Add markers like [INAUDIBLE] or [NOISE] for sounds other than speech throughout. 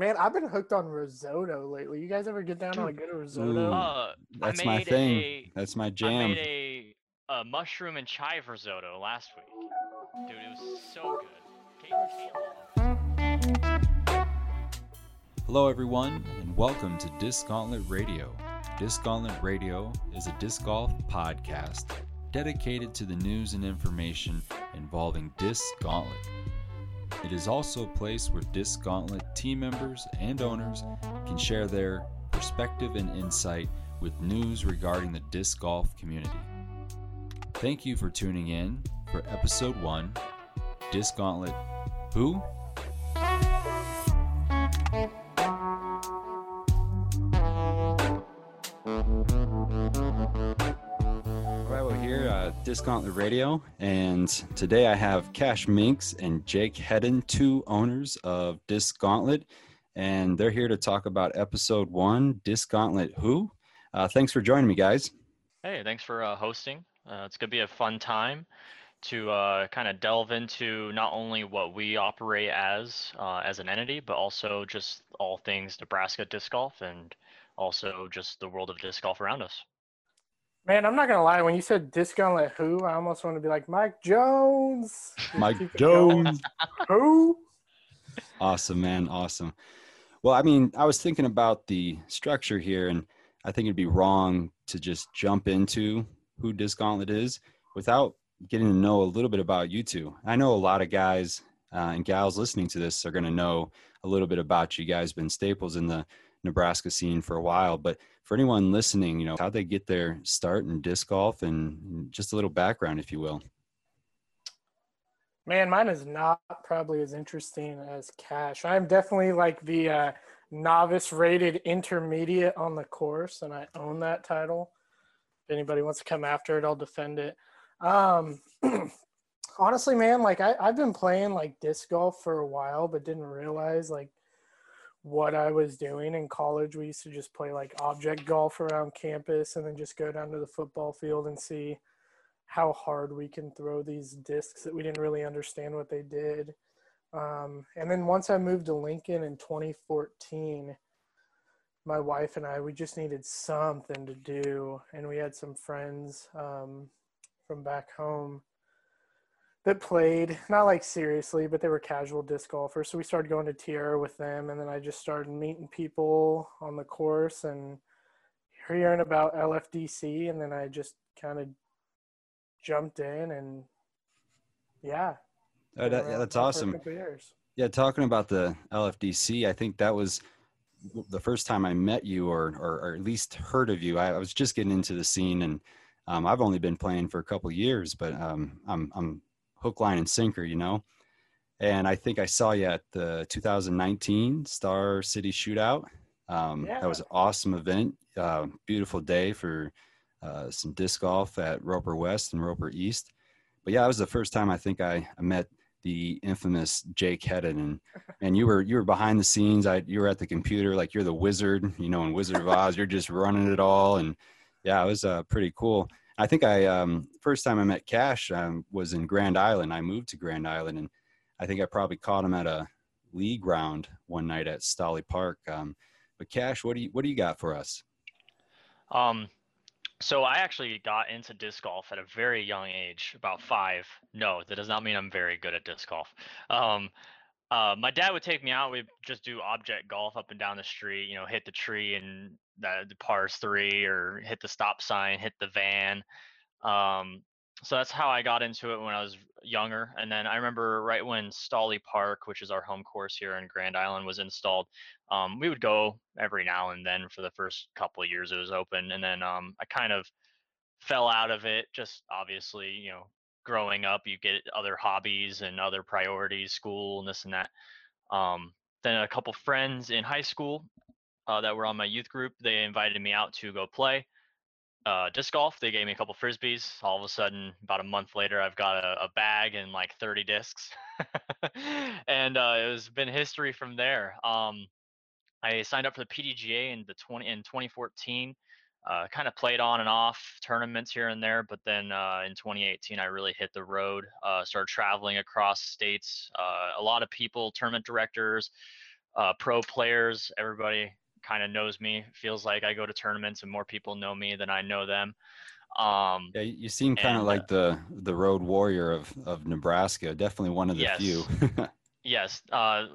Man, I've been hooked on risotto lately. You guys ever get down on a good risotto? Ooh. Uh, That's my thing. A, That's my jam. I jam. made a, a mushroom and chive risotto last week. Dude, it was so good. Kate, Kate Hello, everyone, and welcome to Disc Gauntlet Radio. Disc Gauntlet Radio is a disc golf podcast dedicated to the news and information involving Disc Gauntlet. It is also a place where Disc Gauntlet team members and owners can share their perspective and insight with news regarding the disc golf community. Thank you for tuning in for episode one Disc Gauntlet Who? Here, Disc Gauntlet Radio, and today I have Cash Minks and Jake Hedden, two owners of Disc Gauntlet, and they're here to talk about episode one, Disc Gauntlet Who. Uh, thanks for joining me, guys. Hey, thanks for uh, hosting. Uh, it's gonna be a fun time to uh, kind of delve into not only what we operate as uh, as an entity, but also just all things Nebraska disc golf and also just the world of disc golf around us. Man, I'm not gonna lie. When you said disc gauntlet who, I almost want to be like Mike Jones. Mike keep it going. Jones. [LAUGHS] Who? Awesome, man. Awesome. Well, I mean, I was thinking about the structure here, and I think it'd be wrong to just jump into who Disc Gauntlet is without getting to know a little bit about you two. I know a lot of guys uh, and gals listening to this are going to know a little bit about you guys, been staples in the Nebraska scene for a while. But for anyone listening, you know, how'd they get their start in disc golf and just a little background, if you will. Man, mine is not probably as interesting as Cash. I'm definitely like the uh, novice rated intermediate on the course, and I own that title. If anybody wants to come after it, I'll defend it. Um, [CLEARS THROAT] honestly, man, like I, I've been playing like disc golf for a while, but didn't realize like what I was doing in college. We used to just play like object golf around campus and then just go down to the football field and see how hard we can throw these discs that we didn't really understand what they did. Um, and then once I moved to Lincoln in 2014, my wife and I, we just needed something to do. And we had some friends um, from back home that played, not like seriously, but they were casual disc golfers. So we started going to Tierra with them. And then I just started meeting people on the course and hearing about LFDC. And then I just kind of jumped in and yeah. Oh, that, yeah, that's awesome. Yeah, talking about the LFDC, I think that was the first time I met you, or or, or at least heard of you. I, I was just getting into the scene, and um, I've only been playing for a couple years, but um, I'm I'm hook, line, and sinker, you know. And I think I saw you at the 2019 Star City Shootout. Um, Yeah. That was an awesome event. Uh, beautiful day for uh, some disc golf at Roper West and Roper East. But yeah, that was the first time I think I, I met the infamous Jake Hedden and [LAUGHS] and you were you were behind the scenes. I you were at the computer like you're the wizard, you know, in Wizard of Oz. You're just running it all, and yeah, it was uh, pretty cool. I think I um, first time I met Cash um, was in Grand Island. I moved to Grand Island, and I think I probably caught him at a league round one night at Stolley Park. Um, but Cash, what do you what do you got for us? Um, so I actually got into disc golf at a very young age, about five. No, that does not mean I'm very good at disc golf. Um, uh, my dad would take me out. We'd just do object golf up and down the street. You know, hit the tree and the, the pars three, or hit the stop sign, hit the van. Um, so that's how I got into it when I was younger. And then I remember right when Stolley Park, which is our home course here in Grand Island, was installed, um, we would go every now and then for the first couple of years it was open. And then um, I kind of fell out of it, just obviously, you know, growing up, you get other hobbies and other priorities, school and this and that. Um, then a couple friends in high school uh, that were on my youth group, they invited me out to go play uh, disc golf. They gave me a couple frisbees. All of a sudden, about a month later, I've got a, a bag and like 30 discs, [LAUGHS] and uh, it has been history from there. Um, I signed up for the PDGA in the 20 in 2014. Uh, kind of played on and off tournaments here and there, but then uh, in 2018 I really hit the road. Uh, started traveling across states. Uh, a lot of people, tournament directors, uh, pro players. Everybody kind of knows me. Feels like I go to tournaments and more people know me than I know them. Um, yeah, you seem kind of like the the road warrior of of Nebraska. Definitely one of the yes. few. [LAUGHS] yes. Uh,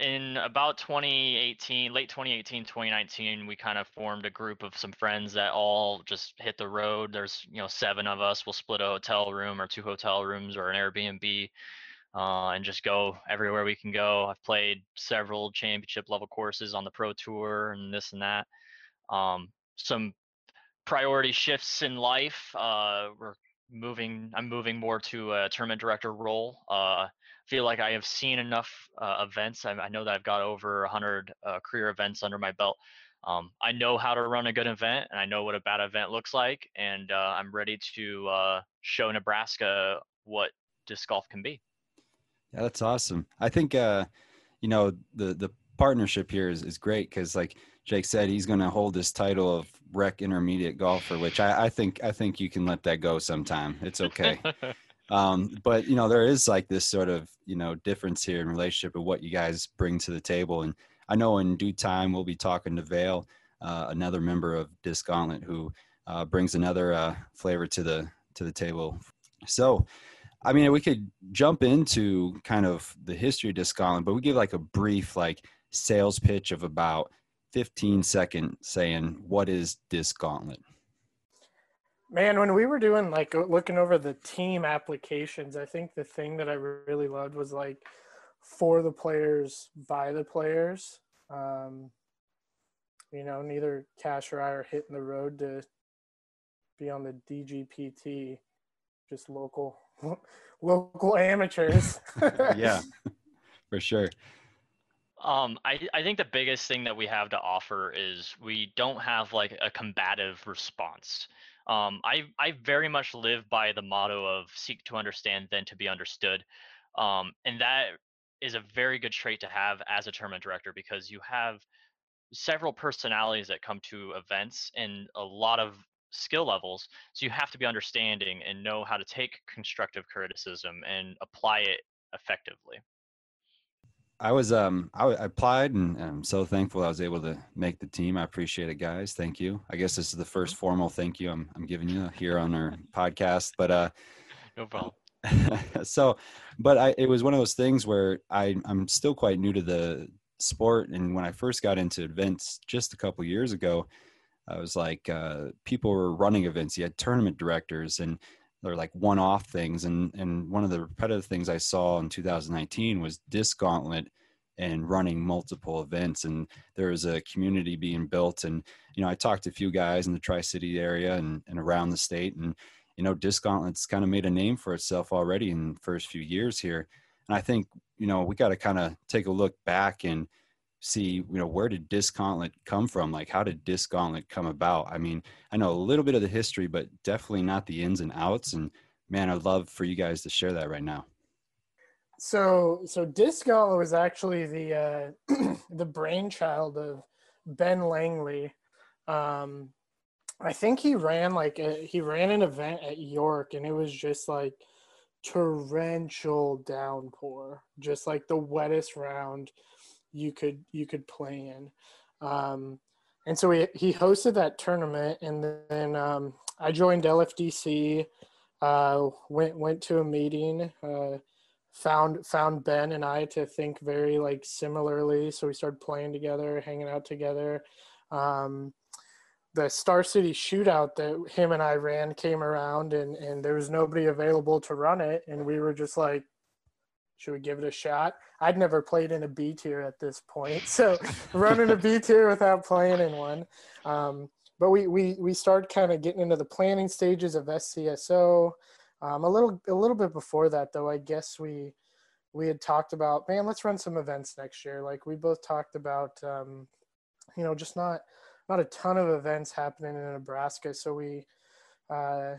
in about 2018, late 2018, 2019, we kind of formed a group of some friends that all just hit the road. There's, you know, seven of us. We'll split a hotel room or two hotel rooms or an Airbnb uh, and just go everywhere we can go. I've played several championship level courses on the pro tour and this and that. Um, some priority shifts in life. Uh, we're moving. I'm moving more to a tournament director role. Uh, feel like I have seen enough uh, events. I, I, know that I've got over 100 uh, career events under my belt. Um, I know how to run a good event, and I know what a bad event looks like, and uh, I'm ready to show Nebraska what disc golf can be. Yeah, that's awesome. I think uh, you know the the partnership here is, is great because like Jake said, he's going to hold this title of rec intermediate golfer, which I, I think I think you can let that go sometime. It's okay. [LAUGHS] um, but you know there is like this sort of you know difference here in relationship of what you guys bring to the table, and I know in due time we'll be talking to Vale, uh, another member of Disc Gauntlet, who uh, brings another uh, flavor to the to the table. So I mean, we could jump into kind of the history of Disc Gauntlet, but we give like a brief like sales pitch of about 15 second saying what is Disc Gauntlet. Man, when we were doing like looking over the team applications, I think the thing that I really loved was like for the players, by the players. Um, you know, neither Cash or I are hitting the road to be on the DGPT, just local local amateurs. [LAUGHS] yeah, [LAUGHS] for sure. Um, I, I think the biggest thing that we have to offer is we don't have like a combative response. Um, I, I very much live by the motto of seek to understand, then to be understood. Um, and that is a very good trait to have as a tournament director because you have several personalities that come to events and a lot of skill levels. So you have to be understanding and know how to take constructive criticism and apply it effectively. I was um I, I applied and I'm so thankful I was able to make the team. I appreciate it, guys. Thank you. I guess this is the first formal thank you I'm I'm giving you here on our podcast. But uh, [LAUGHS] no problem. [LAUGHS] so, but I it was one of those things where I I'm still quite new to the sport, and when I first got into events just a couple years ago, I was like, uh, people were running events. You had tournament directors, and they're like one-off things. And and one of the repetitive things I saw in 2019 was Disc Gauntlet and running multiple events. And there was a community being built. And you know, I talked to a few guys in the Tri-City area and and around the state, and you know, Disc Gauntlet's kind of made a name for itself already in the first few years here. And I think you know we got to kind of take a look back and see you know where did disc gauntlet come from? Like how did disc gauntlet come about? I mean i know a little bit of the history but definitely not the ins and outs and man i'd love for you guys to share that right now. So so disc gauntlet was actually the uh [CLEARS THROAT] the brainchild of ben langley. Um i think he ran like a, he ran an event at york and it was just like torrential downpour just like the wettest round you could you could play in. Um, and so he, he hosted that tournament, and then um, I joined LFDC. Uh, went went to a meeting. Uh, found found Ben and I to think very like similarly, so we started playing together, hanging out together. Um, the Star City shootout that him and I ran came around, and and there was nobody available to run it, and we were just like, should we give it a shot? I'd never played in a B tier at this point, [LAUGHS] so running a B tier without playing in one. Um, but we we we started kind of getting into the planning stages of SCSO. Um, a little a little bit before that, though, I guess we we had talked about man, let's run some events next year. Like we both talked about, um, you know, just not not a ton of events happening in Nebraska, so we. Uh,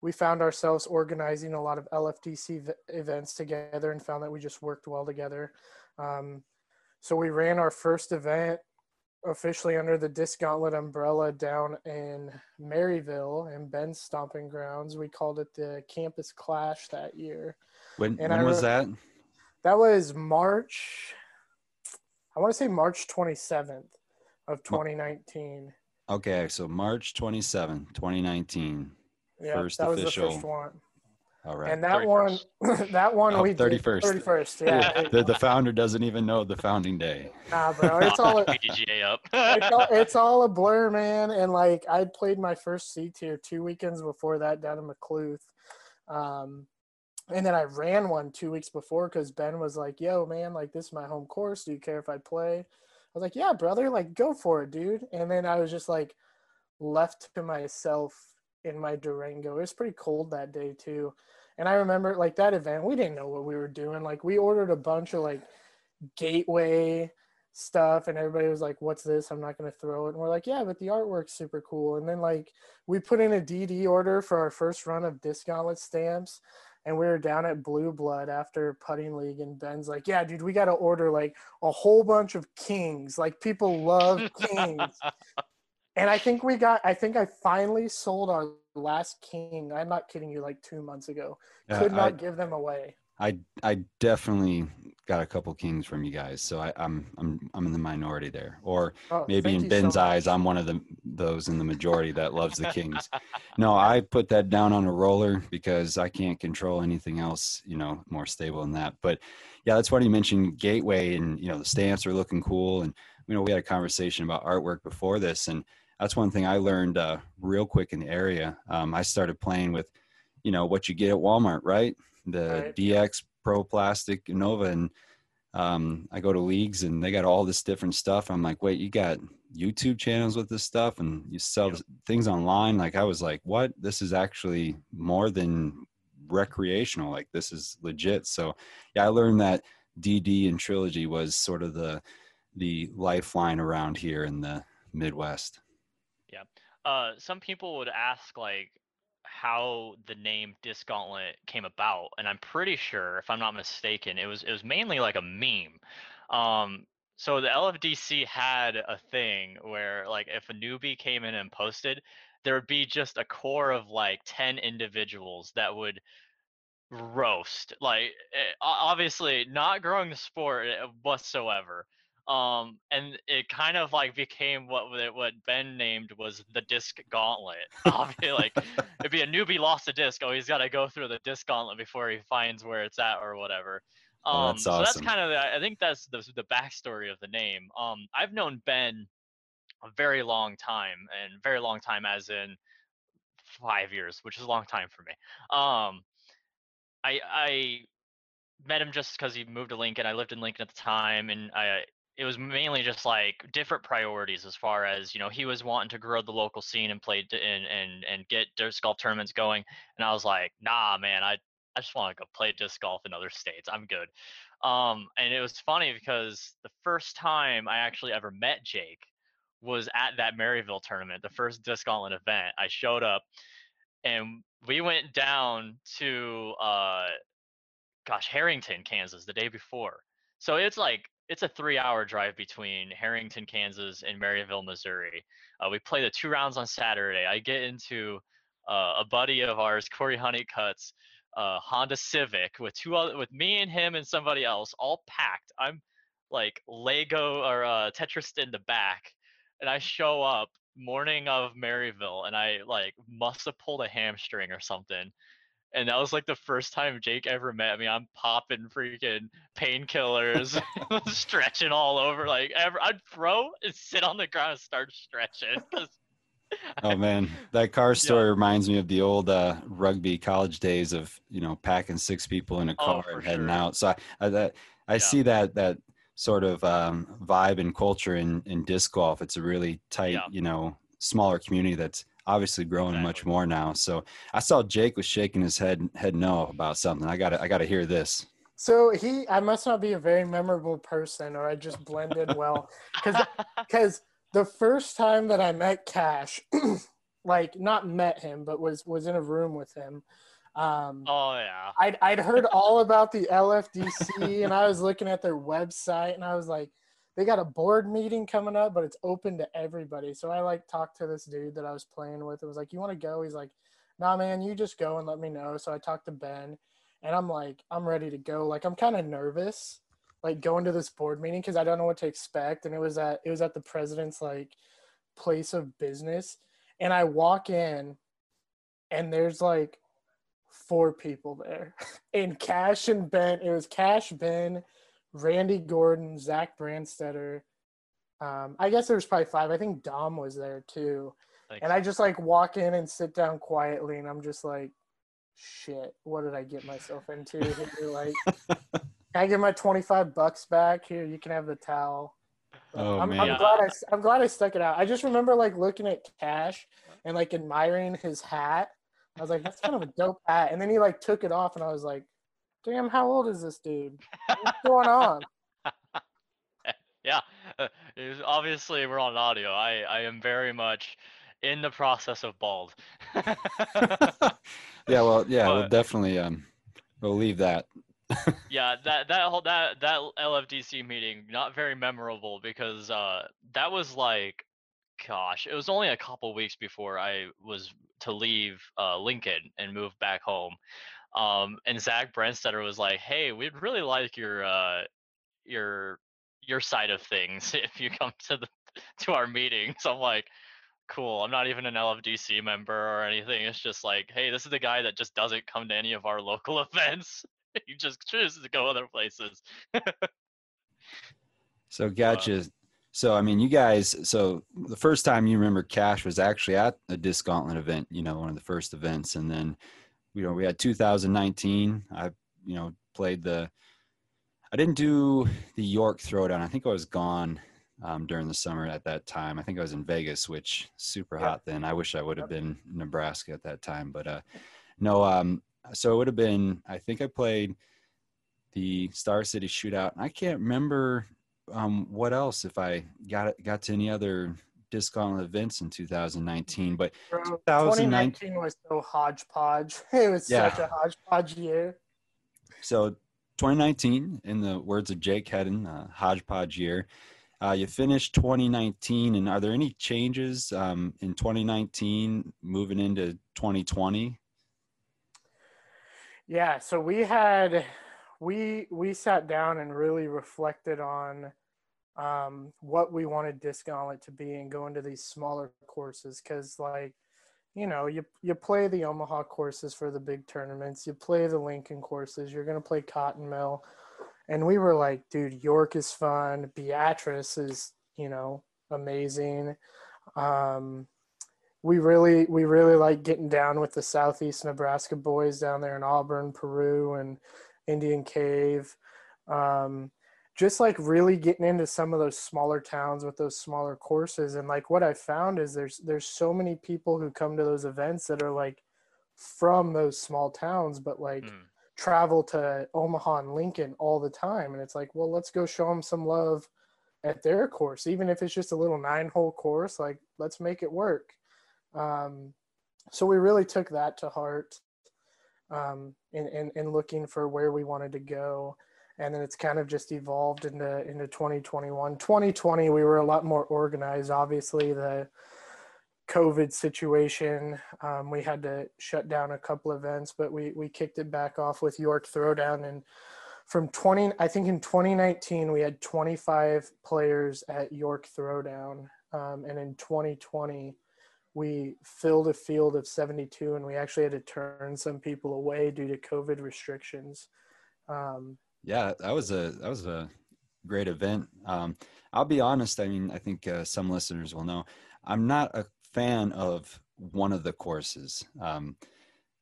we found ourselves organizing a lot of LFDC v- events together and found that we just worked well together. Um, so we ran our first event officially under the Disc Gauntlet umbrella down in Maryville and Ben's stomping grounds. We called it the Campus Clash that year. When, when was that? That was March. I want to say March 27th of 2019. Okay, so March 27, 2019. Yeah, First that official. was the first one. All right. And that one, [LAUGHS] that one Oh, we did 31st. 31st. Yeah, [LAUGHS] the, the founder doesn't even know the founding day. nah, bro, it's [LAUGHS] all PGA up. it's all, it's all a blur, man. And like I played my first C tier two weekends before that down in McCluth. Um, and then I ran one two weeks before because Ben was like, yo, man, like this is my home course. Do you care if I play? I was like, yeah, brother, like go for it, dude. And then I was just like left to myself in my Durango. It was pretty cold that day too. And I remember like that event, we didn't know what we were doing. Like we ordered a bunch of like gateway stuff and everybody was like what's this i'm not going to throw it and we're like yeah but the artwork's super cool and then like we put in a dd order for our first run of disc gauntlet stamps and we were down at blue blood after putting league and ben's like yeah dude we got to order like a whole bunch of kings like people love kings [LAUGHS] and i think we got i think i finally sold our last king. I'm not kidding you like two months ago. Could I- not give them away. I I definitely got a couple kings from you guys, so I, I'm I'm I'm in the minority there, or Oh, maybe in you so Ben's eyes, I'm one of the those in the majority that loves the kings. [LAUGHS] No, I put that down on a roller because I can't control anything else, you know, more stable than that. But yeah, that's funny you mentioned Gateway, and you know the stamps are looking cool, and you know we had a conversation about artwork before this, and that's one thing I learned uh, real quick in the area. Um, I started playing with, you know, what you get at Walmart, right? The Right. DX Pro Plastic Nova, and um, I go to leagues and they got all this different stuff. I'm like, wait, you got YouTube channels with this stuff and you sell Yep. things online. Like I was like, what? This is actually more than recreational. Like this is legit. So yeah, I learned that DD and Trilogy was sort of the the lifeline around here in the Midwest. Uh, some people would ask like how the name Disc Gauntlet came about, and I'm pretty sure, if I'm not mistaken, it was it was mainly like a meme. Um, so the LFDC had a thing where like if a newbie came in and posted, there would be just a core of like ten individuals that would roast like eh, obviously not growing the sport eh, whatsoever um and it kind of like became what what ben named was the disc gauntlet [LAUGHS] obviously like [LAUGHS] it'd be a newbie lost a disc oh he's got to go through the disc gauntlet before he finds where it's at or whatever um Oh, that's awesome. so that's kind of the, i think that's the, the backstory of the name um i've known ben a very long time and very long time as in five years which is a long time for me um I I met him just because he moved to Lincoln. I lived in Lincoln at the time, and I it was mainly just like different priorities as far as you know he was wanting to grow the local scene and play and and and get disc golf tournaments going, and I was like, nah, man, I I just want to go play disc golf in other states. I'm good. Um, and it was funny because the first time I actually ever met Jake was at that Maryville tournament, the first disc gauntlet event. I showed up and we went down to uh gosh herington kansas the day before so it's like it's a three hour drive between herington kansas and maryville missouri. Uh, we play the two rounds on saturday. I get into uh, a buddy of ours corey honeycutt's uh, honda civic with two other with me and him and somebody else all packed. I'm like lego or uh, tetris in the back and i show up morning of Maryville and I like must have pulled a hamstring or something. And that was like the first time Jake ever met me. I'm popping freaking painkillers, [LAUGHS] [LAUGHS] stretching all over. Like ever, I'd throw and sit on the ground and start stretching. Oh man, that car [LAUGHS] story reminds me of the old uh, rugby college days of you know packing six people in a Oh, car for and heading sure. out. So I, I that I Yeah. see that that sort of um, vibe and culture in in disc golf. It's a really tight, Yeah. you know, smaller community that's obviously growing much more now. So I saw Jake was shaking his head head no about something. I got to I got to hear this. So he, I must not be a very memorable person, or I just blended well. [LAUGHS] Because because the first time that I met Cash, [CLEARS THROAT] like not met him, but was was in a room with him. Um, oh yeah. I'd I'd heard all about the LFDC, and I was looking at their website, and I was like, they got a board meeting coming up, but it's open to everybody. So I like talked to this dude that I was playing with. It was like, you want to go? He's like, nah, man, you just go and let me know. So I talked to Ben, and I'm like, I'm ready to go. Like I'm kind of nervous like going to this board meeting because I don't know what to expect, and it was at it was at the president's like place of business, and I walk in, and there's like four people there, [LAUGHS] and Cash and Ben. It was Cash, Ben, Randy Gordon, Zach Brandstetter. Um, I guess there was probably five. I think Dom was there too. Thanks. And I just like walk in and sit down quietly, and I'm just like, shit, what did I get myself into? Here, [LAUGHS] like, can I get my 25 bucks back? Here, you can have the towel. Oh, I'm, man. I'm glad I, I'm glad I stuck it out. I just remember like looking at Cash and like admiring his hat. I was like, that's kind of a dope hat. And then he like took it off, and I was like, damn, how old is this dude? What's going on? [LAUGHS] yeah, it was- obviously we're on audio. I I am very much in the process of bald. [LAUGHS] yeah, well, yeah, we'll definitely um, we'll leave that. [LAUGHS] yeah, that that whole that that LFDC meeting not very memorable because uh that was like gosh, it was only a couple weeks before I was to leave uh Lincoln and move back home. Um and Zach Brandstetter was like, "Hey, we'd really like your uh your your side of things [LAUGHS] if you come to the to our meeting." So I'm like, "Cool. I'm not even an LFDC member or anything. It's just like, hey, this is the guy that just doesn't come to any of our [LAUGHS] local events." he just chooses to go other places. So [LAUGHS] gotcha. So I mean, you guys. So the first time you remember Cash was actually at a disc gauntlet event. You know, one of the first events, and then you know we had 2019. I you know played the. I didn't do the York Throwdown. I think I was gone um, during the summer at that time. I think I was in Vegas, which super Yeah. hot then. I wish I would have been Nebraska at that time, but uh, no. Um, so it would have been. I think I played the Star City Shootout. and I can't remember um, what else if I got got to any other disc gauntlet events in 2019. But Bro, 2009 2019 was so hodgepodge. [LAUGHS] It was Yeah. such a hodgepodge year. so 2019, in the words of Jake Hedden, uh, hodgepodge year. Uh, you finished 2019, and are there any changes um, in 2019 moving into 2020? Yeah, so we had we we sat down and really reflected on um, what we wanted disc gauntlet to be and go into these smaller courses. Because like you know you you play the Omaha courses for the big tournaments, you play the Lincoln courses, you're gonna play Cotton Mill, and we were like, dude, York is fun, Beatrice is you know amazing. Um, we really we really like getting down with the southeast nebraska boys down there in auburn peru and indian cave. Um, just like really getting into some of those smaller towns with those smaller courses and like what i found is there's there's so many people who come to those events that are like from those small towns but like Mm. travel to omaha and lincoln all the time and it's like well let's go show them some love at their course even if it's just a little nine hole course like let's make it work um, so we really took that to heart um, in, in, in looking for where we wanted to go. And then it's kind of just evolved into, into 2021. 2020, we were a lot more organized. Obviously, the COVID situation, um, we had to shut down a couple events, but we, we kicked it back off with York Throwdown. And from 20, I think in 2019, we had 25 players at York Throwdown. Um, and in 2020, we filled a field of 72 and we actually had to turn some people away due to covid restrictions um, Yeah, that was a that was a great event. Um, I'll be honest. I mean, I think uh, some listeners will know I'm not a fan of one of the courses. Um,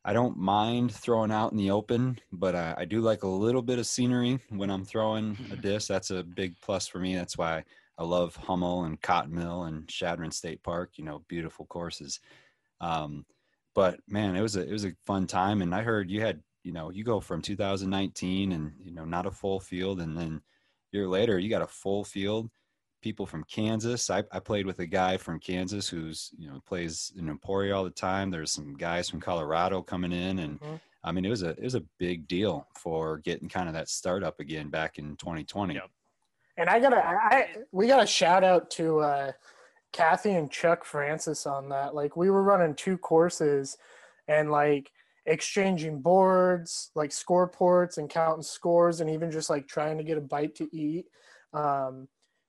I don't mind throwing out in the open, but I, I do like a little bit of scenery when I'm throwing a disc. That's a big plus for me. That's why I love Hummel and Cotton Mill and Chadron State Park. You know, beautiful courses. Um, but man, it was a it was a fun time, and I heard you had you know you go from 2019 and you know not a full field, and then a year later you got a full field. People from Kansas. I, I played with a guy from Kansas who's you know plays in Emporia all the time. There's some guys from Colorado coming in, and Mhm. I mean it was a it was a big deal for getting kind of that startup again back in 2020. Yep. and i gotta I, we gotta shout out to uh, kathy and chuck francis on that like we were running two courses and like exchanging boards, like score ports and counting scores, and even just like trying to get a bite to eat um,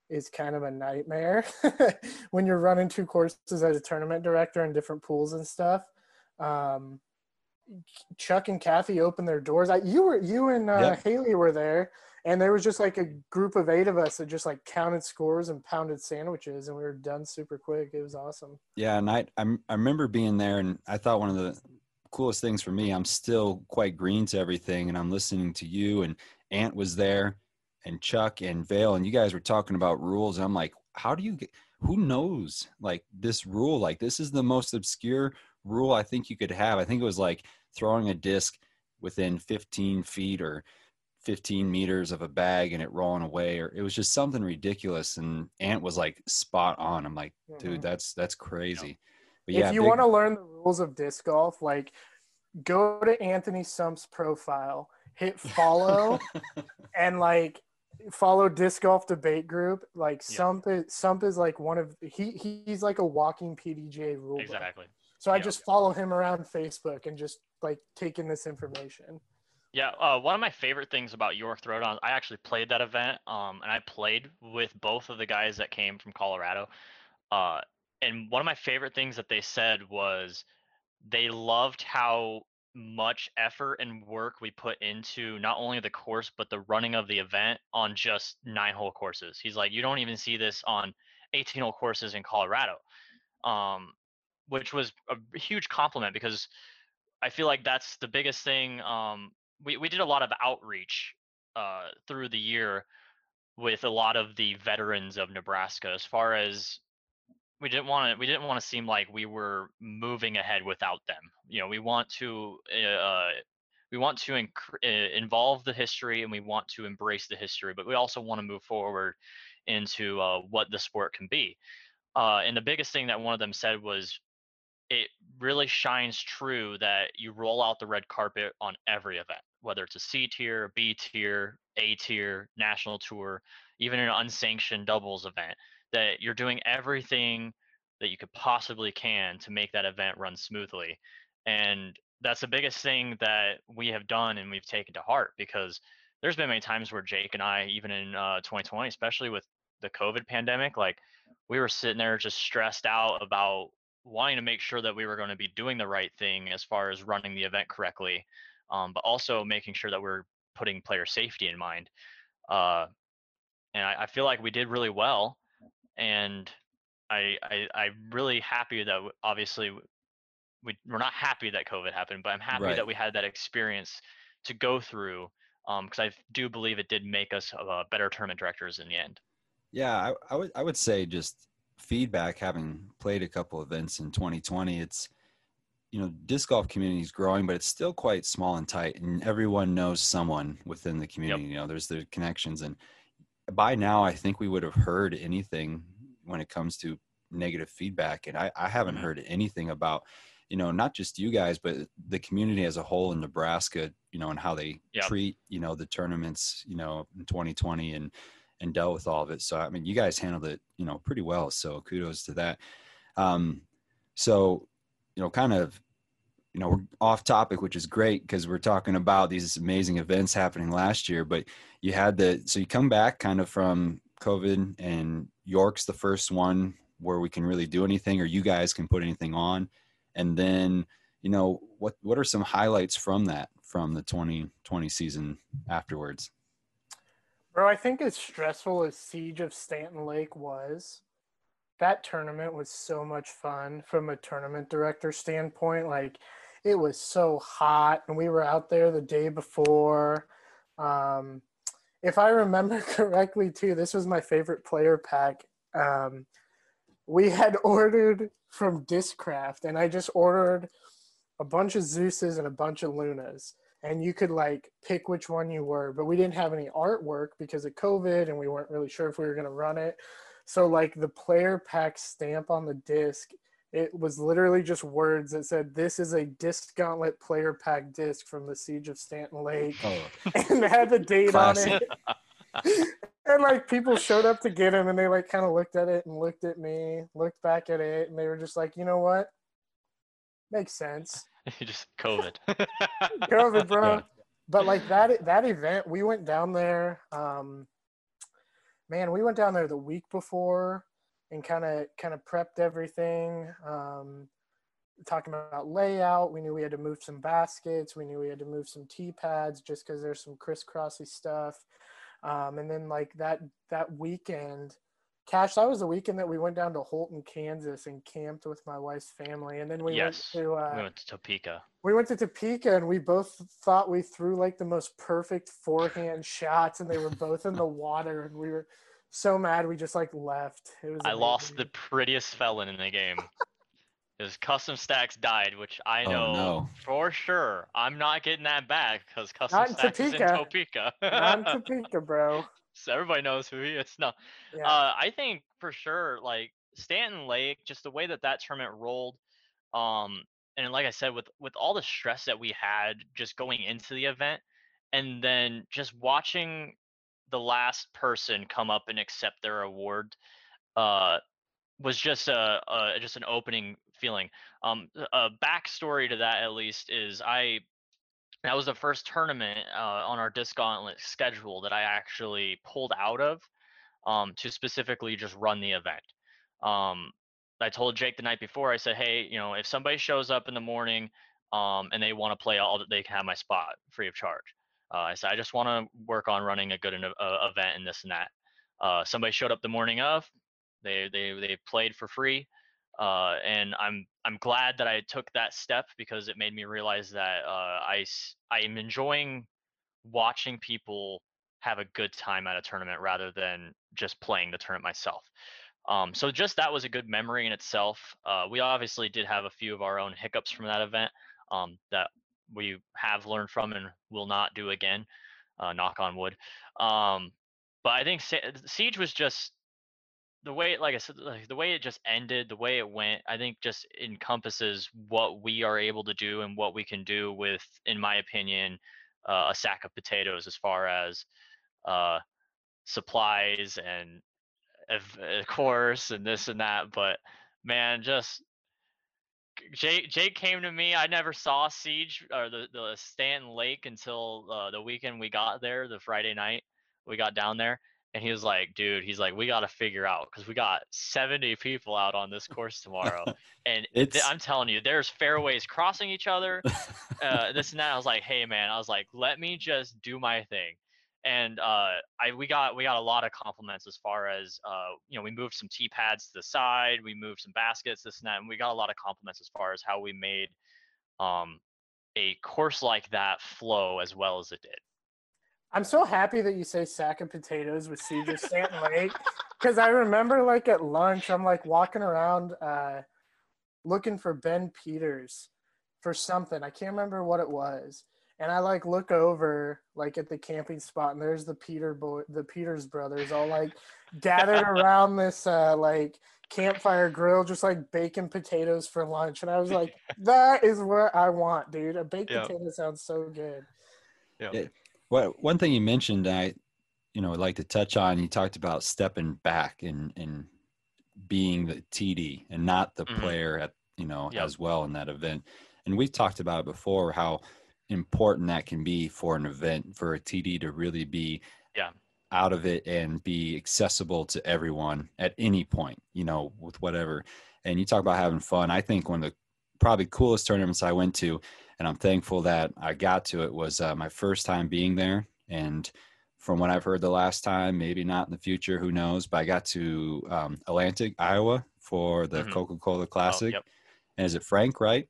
is kind of a nightmare [LAUGHS] when you're running two courses as a tournament director in different pools and stuff. Um, Chuck and Kathy opened their doors. I, you were you and uh, yep. Haley were there, and there was just like a group of eight of us that just like counted scores and pounded sandwiches, and we were done super quick. It was awesome. Yeah, and I I, I remember being there, and I thought one of the coolest things for me. I'm still quite green to everything, and I'm listening to you. And Ant was there, and Chuck and Vale, and you guys were talking about rules. And I'm like, how do you get? Who knows like this rule? Like this is the most obscure rule I think you could have. I think it was like throwing a disc within 15 feet or 15 meters of a bag and it rolling away or it was just something ridiculous and ant was like spot on i'm like dude mm-hmm. that's that's crazy but yeah if you big... want to learn the rules of disc golf like go to anthony sump's profile hit [LAUGHS] follow [LAUGHS] and like follow disc golf debate group like yeah. sump is sump is like one of he he's like a walking pdga rule exactly book. So I just follow him around Facebook and just like taking this information. Yeah, uh, one of my favorite things about York Throwdown, I actually played that event, um, and I played with both of the guys that came from Colorado. Uh, and one of my favorite things that they said was they loved how much effort and work we put into not only the course but the running of the event on just nine hole courses. He's like, you don't even see this on 18 hole courses in Colorado. Um, which was a huge compliment because I feel like that's the biggest thing. Um, we we did a lot of outreach uh, through the year with a lot of the veterans of Nebraska, as far as we didn't want to we didn't want to seem like we were moving ahead without them. You know, we want to uh, we want to inc- uh, involve the history and we want to embrace the history, but we also want to move forward into uh, what the sport can be. Uh, and the biggest thing that one of them said was it really shines true that you roll out the red carpet on every event, whether it's a C tier, B tier, A tier, national tour, even an unsanctioned doubles event, that you're doing everything that you could possibly can to make that event run smoothly. And that's the biggest thing that we have done and we've taken to heart because there's been many times where Jake and I, even in uh, 2020, especially with the COVID pandemic, like we were sitting there just stressed out about wanting to make sure that we were going to be doing the right thing as far as running the event correctly, um, but also making sure that we're putting player safety in mind. Uh, and I, I, feel like we did really well. And I, I, I'm really happy that obviously we, we're not happy that COVID happened, but I'm happy right. that we had that experience to go through because um, I do believe it did make us uh, better tournament directors in the end. Yeah, I, I would I would say just feedback having played a couple events in 2020 it's you know disc golf community is growing but it's still quite small and tight and everyone knows someone within the community yep. you know there's the connections and by now i think we would have heard anything when it comes to negative feedback and i, I haven't mm-hmm. heard anything about you know not just you guys but the community as a whole in nebraska you know and how they yep. treat you know the tournaments you know in 2020 and and dealt with all of it. So I mean, you guys handled it, you know, pretty well. So kudos to that. Um, so you know, kind of, you know, we're off topic, which is great because we're talking about these amazing events happening last year. But you had the so you come back kind of from COVID, and York's the first one where we can really do anything, or you guys can put anything on, and then you know what what are some highlights from that from the 2020 season afterwards Bro, I think as stressful as Siege of Stanton Lake was, that tournament was so much fun from a tournament director standpoint. Like, it was so hot, and we were out there the day before. Um, if I remember [LAUGHS] correctly, too, this was my favorite player pack. Um, we had [LAUGHS] ordered from Discraft, and I just ordered a bunch of Zeus's and a bunch of Lunas and you could like pick which one you were but we didn't have any artwork because of covid and we weren't really sure if we were going to run it so like the player pack stamp on the disc it was literally just words that said this is a disc gauntlet player pack disc from the siege of stanton lake oh. [LAUGHS] and had the date Classic. on it [LAUGHS] and like people showed up to get him, and they like kind of looked at it and looked at me looked back at it and they were just like you know what Makes sense. [LAUGHS] just COVID. COVID, bro. But like that that event, we went down there. Um, man, we went down there the week before and kind of kind of prepped everything. Um, talking about layout, we knew we had to move some baskets. We knew we had to move some tee pads just because there's some crisscrossy stuff. Um, and then like that that weekend, Cash, that was the weekend that we went down to Holton, Kansas, and camped with my wife's family. And then we yes, went to uh, we went to Topeka. We went to Topeka, and we both thought we threw like the most perfect forehand shots, and they were both in the [LAUGHS] water, and we were so mad we just like left. It was. I lost the prettiest felon in the game. [LAUGHS] His custom stacks died, which I Oh, know no. for sure. I'm not getting that back because custom Not in stacks is in Topeka. Topeka. Not in [LAUGHS] Topeka, bro. [LAUGHS] so everybody knows who he is. No, Yeah. uh, I think for sure, like Stanton Lake, just the way that that tournament rolled, um, and like I said, with with all the stress that we had just going into the event, and then just watching the last person come up and accept their award, uh, was just a, a just an opening feeling. Um, a backstory to that at least is I that was the first tournament uh, on our disc gauntlet schedule that I actually pulled out of um, to specifically just run the event. Um, I told Jake the night before. I said, "Hey, you know, if somebody shows up in the morning um, and they want to play, all that they can have my spot free of charge." Uh, I said, "I just want to work on running a good uh, event and this and that." Uh, somebody showed up the morning of. They they they played for free, uh, and I'm I'm glad that I took that step because it made me realize that uh, I s- I am enjoying watching people have a good time at a tournament rather than just playing the tournament myself. Um, so just that was a good memory in itself. Uh, we obviously did have a few of our own hiccups from that event um, that we have learned from and will not do again. Uh, knock on wood. Um, but I think Siege was just the way, like I said, like the way it just ended, the way it went. I think just encompasses what we are able to do and what we can do with, in my opinion, uh, a sack of potatoes as far as uh, supplies and of course and this and that but man just Jake Jake came to me I never saw Siege or the the Stanton Lake until uh, the weekend we got there the Friday night we got down there and he was like dude he's like we got to figure out cuz we got 70 people out on this course tomorrow [LAUGHS] and th- I'm telling you there's fairways crossing each other [LAUGHS] uh, this and that. I was like, hey man, I was like, let me just do my thing. And uh, I we got we got a lot of compliments as far as uh, you know we moved some tee pads to the side, we moved some baskets, this and that, and we got a lot of compliments as far as how we made um, a course like that flow as well as it did. I'm so happy that you say sack of potatoes with Siege of Stanton Lake because I remember like at lunch, I'm like walking around uh, looking for Ben Peters for something. I can't remember what it was. And I like look over like at the camping spot and there's the Peter boy, the Peters brothers all like gathered around this uh, like campfire grill, just like baking potatoes for lunch. And I was like, [LAUGHS] that is what I want, dude. A baked Yeah. potato sounds so good. Yeah. Well, one thing you mentioned, I, you know, would like to touch on. You talked about stepping back and and being the TD and not the Mhm. player at you know Yep. as well in that event. And we've talked about it before how important that can be for an event for a TD to really be Yeah. out of it and be accessible to everyone at any point, you know, with whatever. And you talk about having fun. I think one of the probably coolest tournaments I went to, and I'm thankful that I got to it, was uh, my first time being there. And from what I've heard the last time, maybe not in the future, who knows? But I got to um, Atlantic, Iowa for the Mhm. Coca Cola Oh, Classic. yep. And is it Frank, right?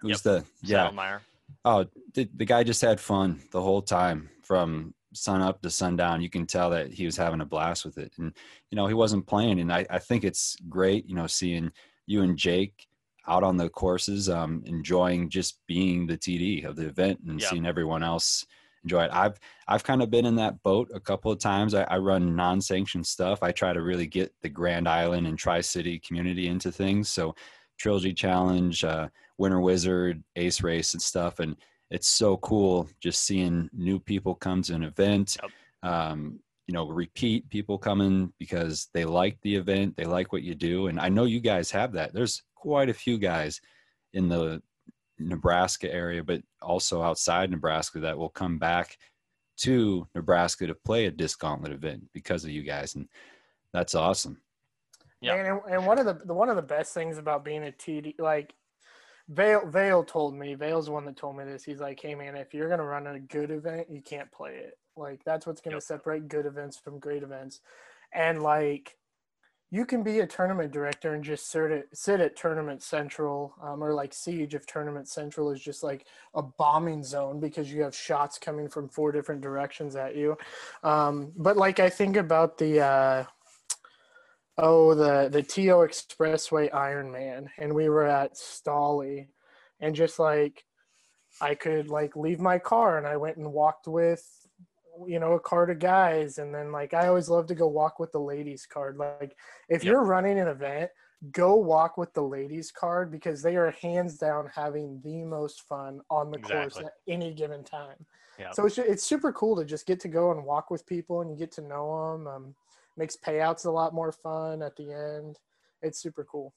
Who's the, yeah. Saddlemeyer. Oh, the, the guy just had fun the whole time from sun up to sundown. You can tell that he was having a blast with it. And, you know, he wasn't playing. And I, I think it's great, you know, seeing you and Jake out on the courses, um, enjoying just being the TD of the event and Yeah. seeing everyone else enjoy it. I've, I've kind of been in that boat a couple of times. I, I run non-sanctioned stuff. I try to really get the Grand Island and Tri-City community into things. So Trilogy Challenge, uh, Winter Wizard, Ace Race, and stuff. And it's so cool just seeing new people come to an event. Yep. Um, you know, repeat people coming because they like the event, they like what you do. And I know you guys have that. There's quite a few guys in the Nebraska area, but also outside Nebraska that will come back to Nebraska to play a disc gauntlet event because of you guys, and that's awesome. Yeah, and, and one of the, the one of the best things about being a TD like Vale Vale told me Vale's the one that told me this. He's like, hey man, if you're gonna run a good event, you can't play it. Like that's what's gonna yep. separate good events from great events, and like you can be a tournament director and just sit at, sit at tournament central um, or like siege if tournament central is just like a bombing zone because you have shots coming from four different directions at you. Um, but like i think about the uh, oh the the TO expressway ironman and we were at Stolley and just like i could like leave my car and i went and walked with you know a card of guys and then like i always love to go walk with the ladies card like if yep. you're running an event go walk with the ladies card because they are hands down having the most fun on the exactly. course at any given time yep. so it's, it's super cool to just get to go and walk with people and you get to know them um, makes payouts a lot more fun at the end it's super cool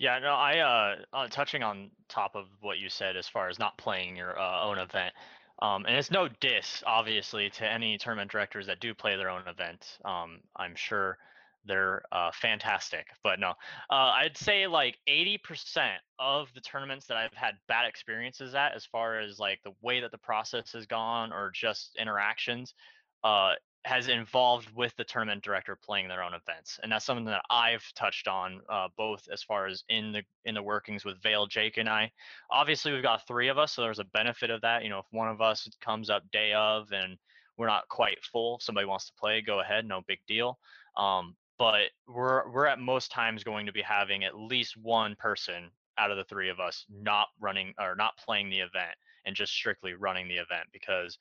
yeah, no, I uh, uh, touching on top of what you said as far as not playing your uh, own event. Um, and it's no diss, obviously, to any tournament directors that do play their own event. Um, I'm sure they're uh, fantastic, but no, uh, I'd say like 80% of the tournaments that I've had bad experiences at, as far as like the way that the process has gone or just interactions, uh, has involved with the tournament director playing their own events and that's something that i've touched on uh, both as far as in the in the workings with vale jake and i. Obviously we've got three of us so there's a benefit of that you know if one of us comes up day of and we're not quite full somebody wants to play go ahead no big deal. Um, but we're we're at most times going to be having at least one person out of the three of us not running or not playing the event and just strictly running the event because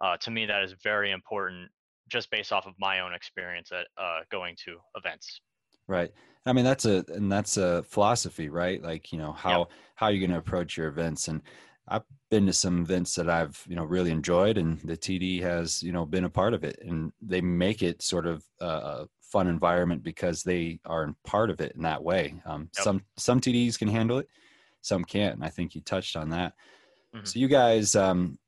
uh, to me that is very important just based off of my own experience at uh, going to events. Right. I mean, that's a and that's a philosophy, right? Like you know how yep. how you're going to approach your events. And I've been to some events that I've you know really enjoyed, and the TD has you know been a part of it, and they make it sort of a fun environment because they are part of it in that way. Um, yep. Some some TDs can handle it, some can't, and I think you touched on that. Mm-hmm. So you guys, um,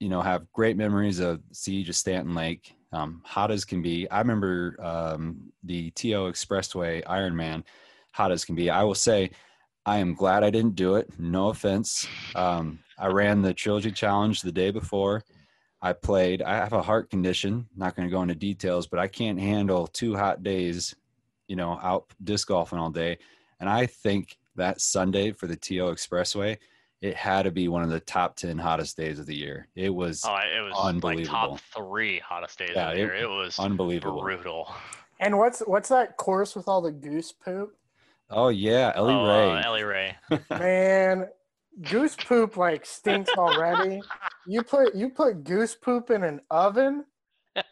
you know, have great memories of Siege of Stanton Lake um, hot as can be. I remember um, the TO Expressway Ironman, hot as can be. I will say, I am glad I didn't do it. No offense. Um, I ran the Trilogy Challenge the day before. I played. I have a heart condition. Not going to go into details, but I can't handle two hot days, you know, out disc golfing all day. And I think that Sunday for the TO Expressway, it had to be one of the top 10 hottest days of the year. It was, oh, it was unbelievable. like top three hottest days yeah, of the it, year. It was unbelievable. Brutal. And what's what's that course with all the goose poop? Oh yeah, Ellie oh, Ray. Uh, Ellie Ray. [LAUGHS] Man, goose poop like stinks already. you put you put goose poop in an oven. [LAUGHS]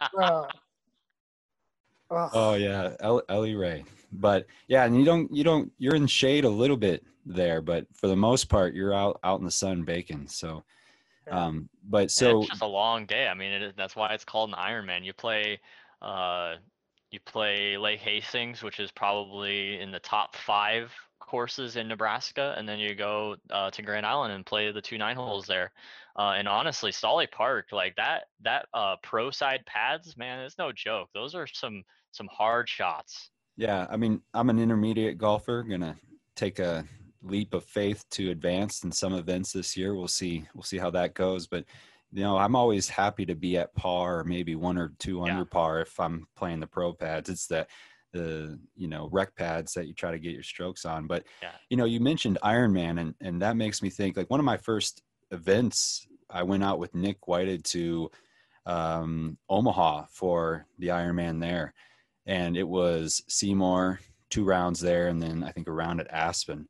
Uh, oh yeah, Ellie Ray. But yeah, and you don't you don't you're in shade a little bit there, but for the most part, you're out out in the sun baking. So, um, but so it's just a long day. I mean, it, that's why it's called an Ironman. You play, uh, you play Lake Hastings, which is probably in the top five courses in Nebraska, and then you go uh, to Grand Island and play the two nine holes there. Uh, and honestly, Stolley Park, like that, that uh, pro side pads, man, it's no joke. Those are some some hard shots. Yeah, I mean, I'm an intermediate golfer. Gonna take a leap of faith to advance in some events this year. We'll see. We'll see how that goes. But you know, I'm always happy to be at par or maybe one or two yeah. under par if I'm playing the pro pads. It's the the you know rec pads that you try to get your strokes on. But yeah. you know, you mentioned Ironman, and and that makes me think like one of my first events. I went out with Nick Whited to um, Omaha for the Ironman there, and it was Seymour two rounds there, and then I think a round at Aspen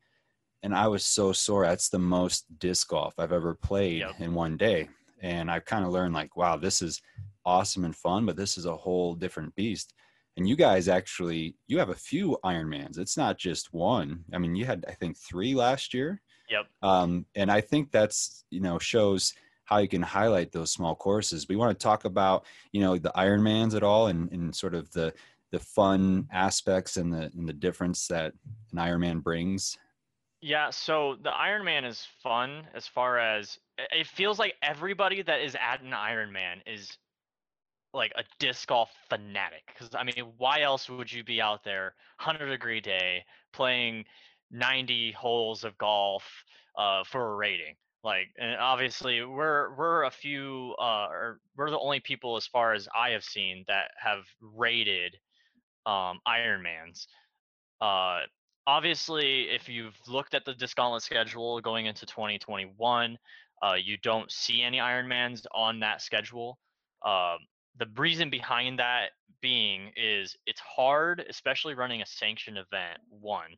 and I was so sore. That's the most disc golf I've ever played yep. in one day. And I kind of learned like, wow, this is awesome and fun, but this is a whole different beast. And you guys actually, you have a few Ironmans. It's not just one. I mean, you had, I think, three last year. Yep. Um, and I think that's, you know, shows how you can highlight those small courses. We want to talk about, you know, the Ironmans at all and, and sort of the, the fun aspects and the, and the difference that an Ironman brings Yeah, so the Ironman is fun as far as it feels like everybody that is at an Ironman is like a disc golf fanatic. Because I mean, why else would you be out there, hundred degree day, playing ninety holes of golf uh, for a rating? Like, and obviously, we're we're a few, uh, or we're the only people as far as I have seen that have rated um, Ironmans. Uh, obviously, if you've looked at the Disc Gauntlet schedule going into 2021, uh, you don't see any Ironmans on that schedule. Um, the reason behind that being is it's hard, especially running a sanctioned event. One,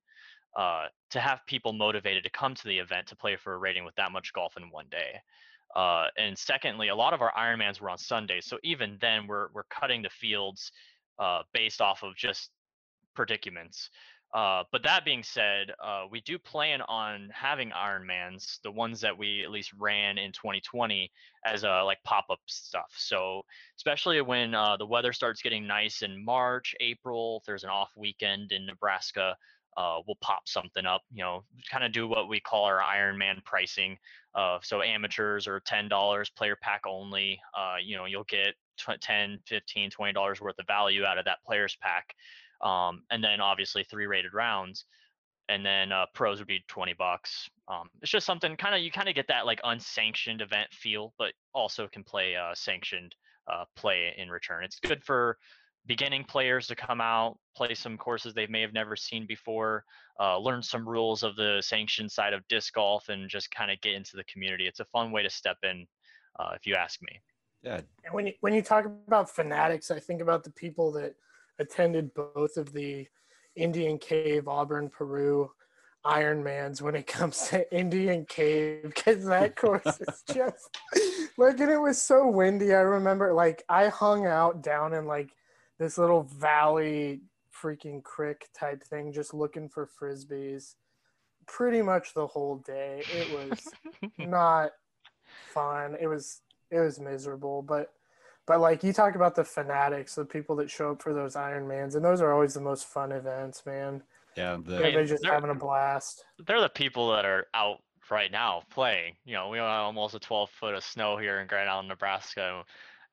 uh, to have people motivated to come to the event to play for a rating with that much golf in one day. Uh, and secondly, a lot of our Ironmans were on Sundays, so even then we're we're cutting the fields uh, based off of just predicaments. Uh, but that being said, uh, we do plan on having Ironmans, the ones that we at least ran in 2020, as a like pop-up stuff. So especially when uh, the weather starts getting nice in March, April, if there's an off weekend in Nebraska, uh, we'll pop something up. You know, kind of do what we call our Ironman pricing. Uh, so amateurs are ten dollars, player pack only. Uh, you know, you'll get 10 15 20 dollars worth of value out of that players pack um, and then obviously three rated rounds and then uh, pros would be 20 bucks um, it's just something kind of you kind of get that like unsanctioned event feel but also can play uh, sanctioned uh, play in return. It's good for beginning players to come out play some courses they may have never seen before uh, learn some rules of the sanctioned side of disc golf and just kind of get into the community. It's a fun way to step in uh, if you ask me. Yeah. And when you when you talk about fanatics, I think about the people that attended both of the Indian Cave, Auburn, Peru Ironmans when it [LAUGHS] comes to Indian Cave because that [LAUGHS] course is just like and it was so windy. I remember like I hung out down in like this little valley freaking creek type thing just looking for frisbees pretty much the whole day. It was [LAUGHS] not fun. It was it was miserable, but but like you talk about the fanatics, the people that show up for those Ironmans, and those are always the most fun events, man. yeah the Hey, Everybody's just they're- having a blast. they're the people that are out right now playing. You know, we have almost a 12 foot of snow here in Grand Island, Nebraska,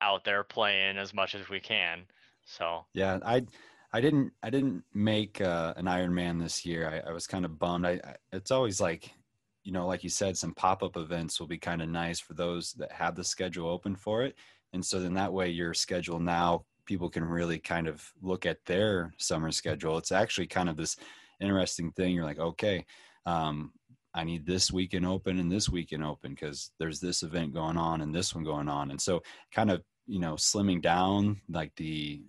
out there playing as much as we can. So Yeah, I I didn't I didn't make uh, an Iron Man this year. I, I was kind of bummed. I, I it's always like, you know, like you said, some pop up events will be kind of nice for those that have the schedule open for it. And so then that way your schedule now people can really kind of look at their summer schedule. It's actually kind of this interesting thing. You're like, okay, um, I need this weekend open and this weekend open because there's this event going on and this one going on. And so kind of, you know, slimming down like the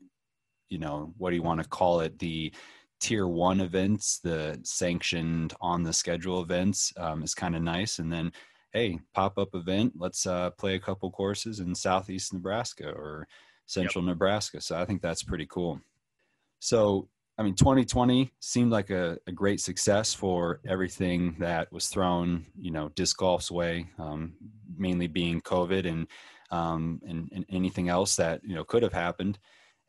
you know what do you want to call it the tier one events the sanctioned on the schedule events um, is kind of nice and then hey pop up event let's uh, play a couple courses in southeast nebraska or central nebraska. So i think that's pretty cool. So i mean 2020 seemed like a, a great success for everything that was thrown you know disc golf's way um, mainly being covid and um, and, and anything else that you know could have happened.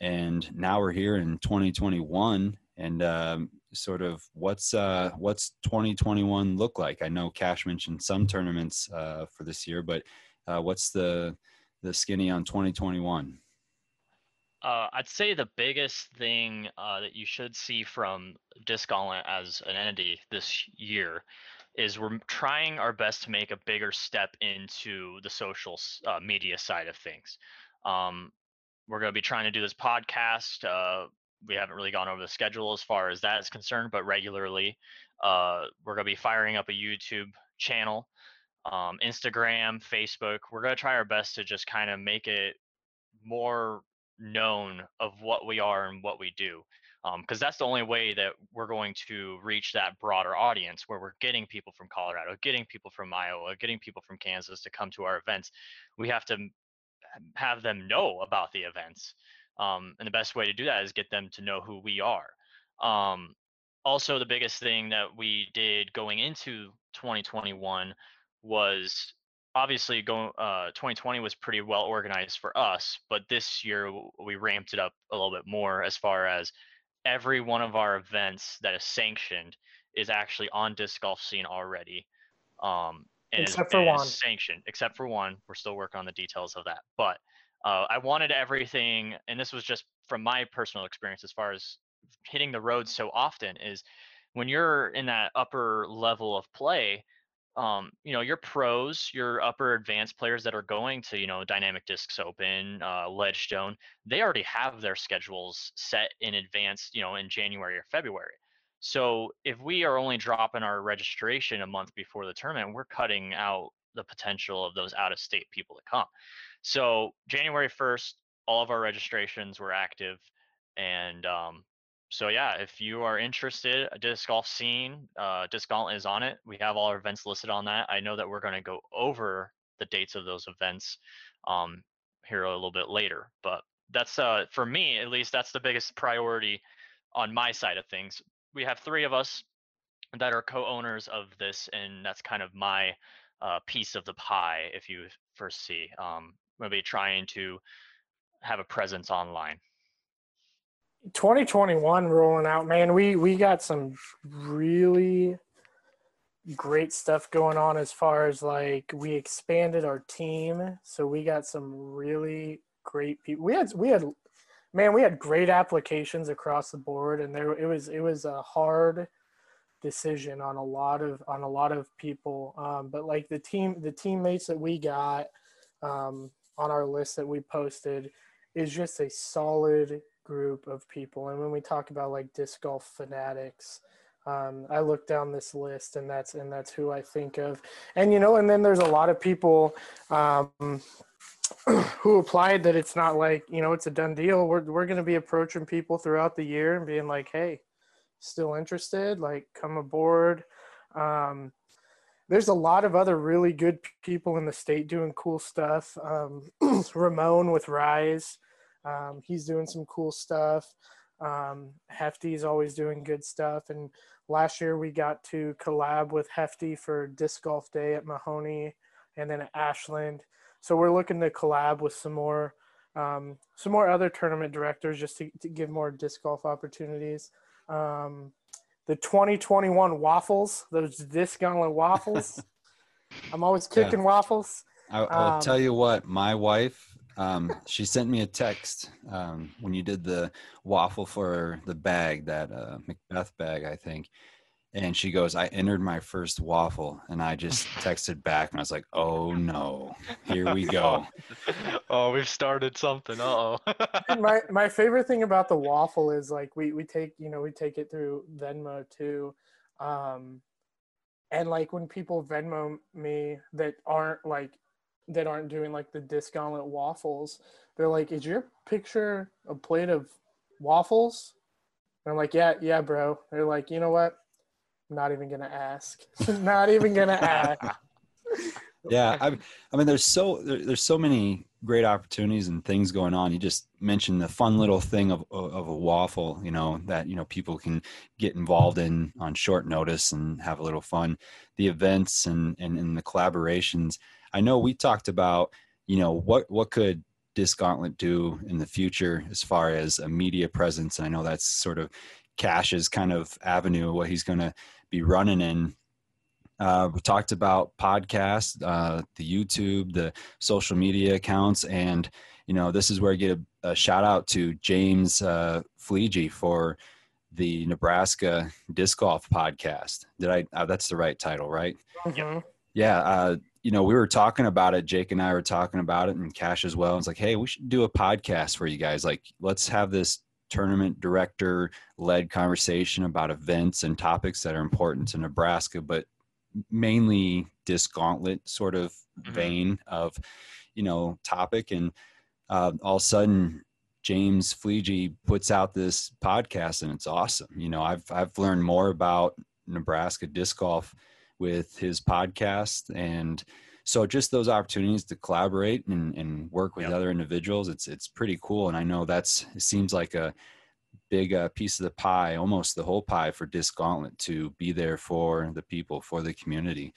And now we're here in 2021 and um, sort of what's uh, what's 2021 look like i know cash mentioned some tournaments uh, for this year but uh, what's the the skinny on 2021 Uh, I'd say the biggest thing uh, that you should see from Disc Gauntlet as an entity this year is we're trying our best to make a bigger step into the social uh, media side of things. Um, we're going to be trying to do this podcast. We haven't really gone over the schedule as far as that is concerned, but regularly uh, we're going to be firing up a YouTube channel, um, Instagram, Facebook. We're going to try our best to just kind of make it more known of what we are and what we do because that's the only way that we're going to reach that broader audience where we're getting people from colorado getting people from iowa getting people from kansas to come to our events we have to have them know about the events um, and the best way to do that is get them to know who we are um, also the biggest thing that we did going into 2021 was obviously going uh 2020 was pretty well organized for us but this year we ramped it up a little bit more as far as every one of our events that is sanctioned is actually on disc golf scene already. Um, and Except is, for one. sanctioned, except for one. We're still working on the details of that. But uh, I wanted everything, and this was just from my personal experience as far as hitting the road so often is when you're in that upper level of play, um, you know, your pros, your upper advanced players that are going to, you know, Dynamic Discs Open, uh, Ledgestone, they already have their schedules set in advance, you know, in January or February. So if we are only dropping our registration a month before the tournament, we're cutting out the potential of those out of state people to come. So January 1st, all of our registrations were active. And um, so yeah, if you are interested, a disc golf scene, uh, disc gauntlet is on it. We have all our events listed on that. I know that we're going to go over the dates of those events um, here a little bit later, but that's uh, for me at least. That's the biggest priority on my side of things. We have three of us that are co-owners of this, and that's kind of my uh, piece of the pie. If you first see, um, maybe trying to have a presence online. 2021 rolling out, man. We we got some really great stuff going on as far as like we expanded our team, so we got some really great people. We had we had man, we had great applications across the board, and there it was it was a hard decision on a lot of on a lot of people. Um, but like the team the teammates that we got um, on our list that we posted is just a solid group of people. And when we talk about like disc golf fanatics, um, I look down this list and that's and that's who I think of. And you know, and then there's a lot of people um, [CLEARS THROAT] who applied that it's not like you know it's a done deal. We're we're going to be approaching people throughout the year and being like, hey, still interested? Like, come aboard. Um, there's a lot of other really good people in the state doing cool stuff. Um, [CLEARS THROAT] Ramon with Rise, um, he's doing some cool stuff. Um, Hefty's always doing good stuff. And last year we got to collab with Hefty for Disc Golf Day at Mahoney and then at Ashland. So we're looking to collab with some more, um, some more other tournament directors just to, to give more disc golf opportunities. Um, the 2021 waffles, those disc gauntlet waffles. [LAUGHS] I'm always Yeah. waffles. I, I'll Um, tell you what, my wife, um, she sent me a text um, when you did the waffle for the bag, that uh, Macbeth bag, I think. And she goes, I entered my first waffle. And I just texted back and I was like, oh no, here we go. [LAUGHS] oh, we've started something. Uh oh. my my favorite thing about the waffle is like we we take you know we take it through Venmo too, um, and like when people Venmo me that aren't like that aren't doing like the disc gauntlet waffles, they're like, "Is your picture a plate of waffles?" And I'm like, "Yeah, yeah, bro." They're like, "You know what? I'm not even gonna ask. [LAUGHS] not even gonna ask." [LAUGHS] yeah I, I mean there's so there, there's so many great opportunities and things going on. You just mentioned the fun little thing of, of a waffle you know that you know people can get involved in on short notice and have a little fun. The events and and, and the collaborations. I know we talked about you know what what could disc gauntlet do in the future as far as a media presence? And i know that's sort of cash's kind of avenue what he's going to be running in uh, we talked about podcasts, uh, the YouTube, the social media accounts, and you know this is where I get a, a shout out to James uh, Fleege for the Nebraska Disc Golf Podcast. Did I? Uh, that's the right title, right? Mhm. Yeah. Uh, you know, we were talking about it. Jake and I were talking about it, and Cash as well. It's like, hey, we should do a podcast for you guys. Like, let's have this tournament director led conversation about events and topics that are important to Nebraska, but mainly disc gauntlet sort of Mhm. vein of you know topic and uh, all of a sudden james fleege puts out this podcast and it's awesome you know i've i've learned more about nebraska disc golf with his podcast and so just those opportunities to collaborate and, and work with Yep. other individuals it's it's pretty cool and i know that's it seems like a big uh, piece of the pie almost the whole pie for disc gauntlet to be there for the people for the community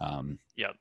um, Yep.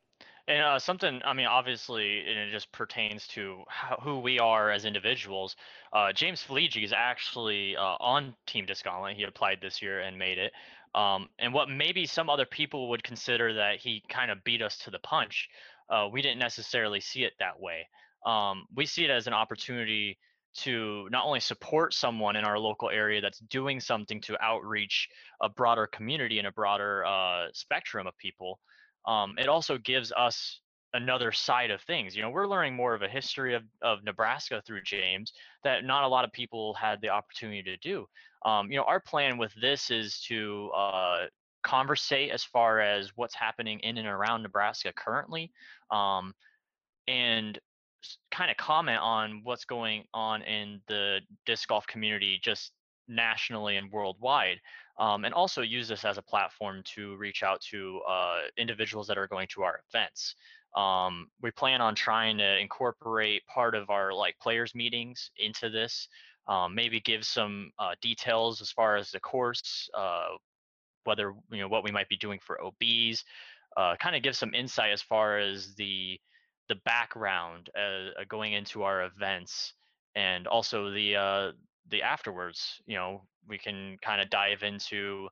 And uh, something, I mean, obviously, and it just pertains to how, who we are as individuals. Uh, James Fleege is actually uh, on Team Disc Gauntlet. He applied this year and made it. Um, and what maybe some other people would consider that he kind of beat us to the punch, uh, we didn't necessarily see it that way. Um, we see it as an opportunity to not only support someone in our local area that's doing something to outreach a broader community and a broader uh, spectrum of people, um, it also gives us another side of things. You know, we're learning more of a history of, of Nebraska through James that not a lot of people had the opportunity to do. Um, you know, our plan with this is to uh, conversate as far as what's happening in and around Nebraska currently, um, and kind of comment on what's going on in the disc golf community just nationally and worldwide um, and also use this as a platform to reach out to uh, individuals that are going to our events um, we plan on trying to incorporate part of our like players meetings into this um, maybe give some uh, details as far as the course uh, whether you know what we might be doing for obs uh, kind of give some insight as far as the the background uh, uh, going into our events and also the uh, the afterwards you know we can kind of dive into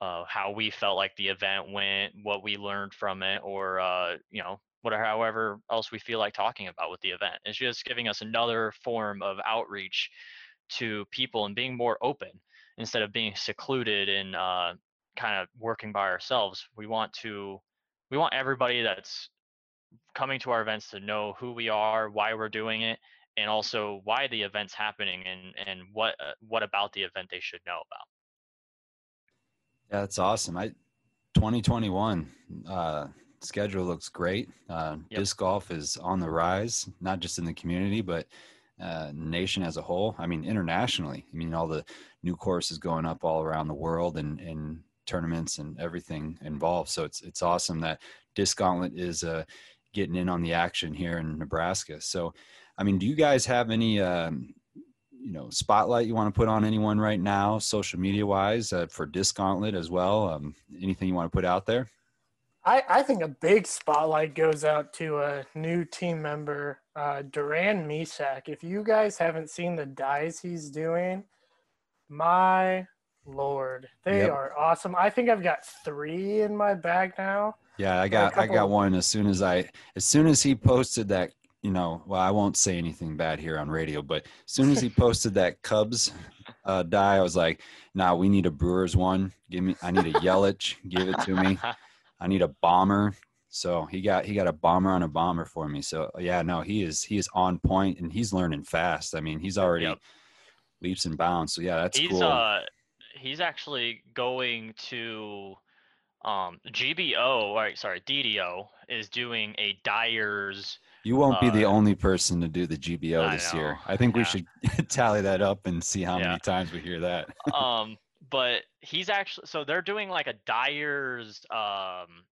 uh, how we felt like the event went what we learned from it or uh, you know whatever however else we feel like talking about with the event it's just giving us another form of outreach to people and being more open instead of being secluded and uh, kind of working by ourselves we want to we want everybody that's coming to our events to know who we are, why we're doing it, and also why the event's happening and and what uh, what about the event they should know about. Yeah, that's awesome. I 2021 uh, schedule looks great. Uh, yep. Disc golf is on the rise, not just in the community, but uh, nation as a whole. I mean, internationally. I mean, all the new courses going up all around the world, and and tournaments and everything involved. So it's it's awesome that Disc Gauntlet is uh, getting in on the action here in Nebraska. So, I mean, do you guys have any, um, you know, spotlight you want to put on anyone right now, social media wise, uh, for Disc Gauntlet as well? Um, anything you want to put out there? I, I think a big spotlight goes out to a new team member, uh, Duran Misak. If you guys haven't seen the dyes he's doing, my lord, they yep. are awesome. I think I've got three in my bag now. Yeah, I got I got one as soon as I as soon as he posted that you know well I won't say anything bad here on radio, but as soon as he posted that Cubs uh, dye, I was like, nah, we need a Brewers one. Give me I need a Yelich, give it to me. [LAUGHS] I need a bomber. So he got he got a bomber on a bomber for me. So yeah, no, he is he is on point and he's learning fast. I mean, he's already yep. leaps and bounds. So yeah, that's he's, cool. Uh, he's actually going to um, GBO, right? Sorry, DDO is doing a Dyers. You won't uh, be the uh, only person to do the GBO this year. I think yeah. we should [LAUGHS] tally that up and see how yeah. many times we hear that. [LAUGHS] um, but he's actually so they're doing like a Dyers um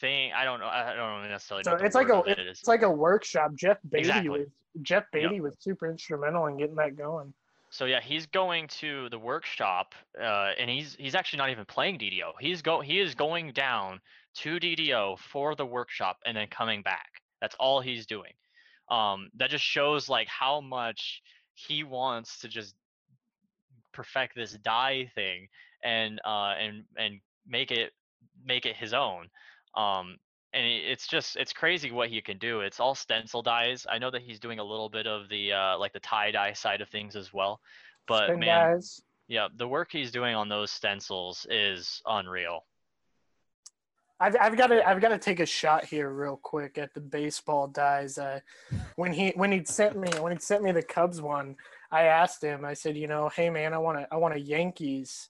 thing. I don't know. I don't know necessarily. So it's like a it it's like a workshop. Jeff Beatty exactly. was Jeff Beatty yep. was super instrumental in getting that going. So yeah, he's going to the workshop, uh, and he's he's actually not even playing DDO. He's go he is going down to DDO for the workshop and then coming back. That's all he's doing. Um, that just shows like how much he wants to just perfect this dye thing and uh, and and make it make it his own. Um, and it's just it's crazy what he can do. It's all stencil dyes. I know that he's doing a little bit of the uh, like the tie dye side of things as well, but Spin man, dyes. yeah, the work he's doing on those stencils is unreal. I've, I've got to I've got to take a shot here real quick at the baseball dyes. Uh, when he when he sent me when he sent me the Cubs one, I asked him. I said, you know, hey man, I want to I want a Yankees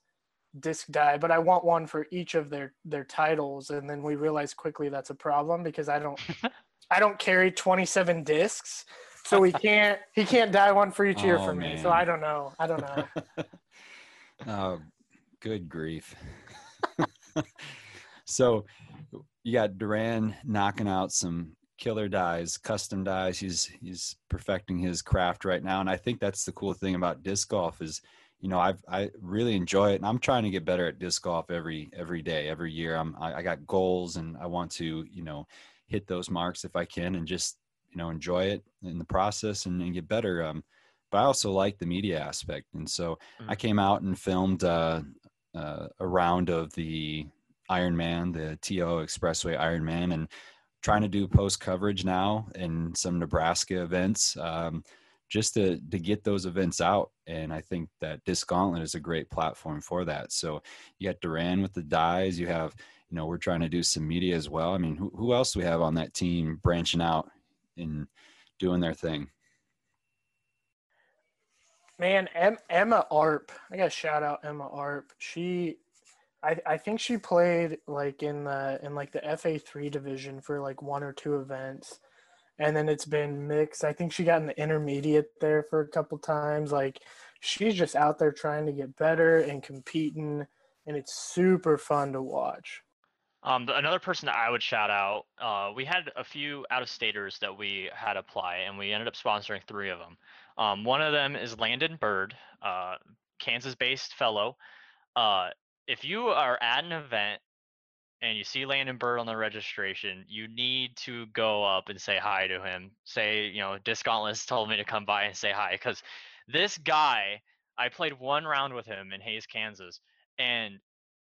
disc dye, but I want one for each of their their titles. And then we realized quickly that's a problem because I don't [LAUGHS] I don't carry 27 discs, so we [LAUGHS] can't he can't dye one for each year oh, for man. me. So I don't know. I don't know. [LAUGHS] oh, good grief. So you got Duran knocking out some killer dyes, custom dyes. He's he's perfecting his craft right now, and I think that's the cool thing about disc golf is you know, I've I really enjoy it, and I'm trying to get better at disc golf every every day, every year. I'm I, I got goals, and I want to you know hit those marks if I can, and just you know enjoy it in the process and, and get better. Um, but I also like the media aspect, and so mm-hmm. I came out and filmed uh, uh, a round of the Ironman, the TO Expressway Ironman, and trying to do post coverage now in some Nebraska events. Um, just to to get those events out. And I think that Disc Gauntlet is a great platform for that. So you got Duran with the dyes. You have, you know, we're trying to do some media as well. I mean, who, who else do we have on that team branching out and doing their thing? Man, Emma Arp. I got to shout out Emma Arp. She, I, I think she played like in the in like the FA three division for like one or two events and then it's been mixed. I think she got in the intermediate there for a couple times. Like she's just out there trying to get better and competing, and it's super fun to watch. Um, another person that I would shout out, uh, we had a few out of staters that we had apply, and we ended up sponsoring three of them. Um, one of them is Landon Bird, uh, Kansas based fellow. Uh, if you are at an event and you see Landon Bird on the registration, you need to go up and say hi to him. Say, you know, Disc Gauntlets [LAUGHS] told me to come by and say hi because this guy, I played one round with him in Hays, Kansas, and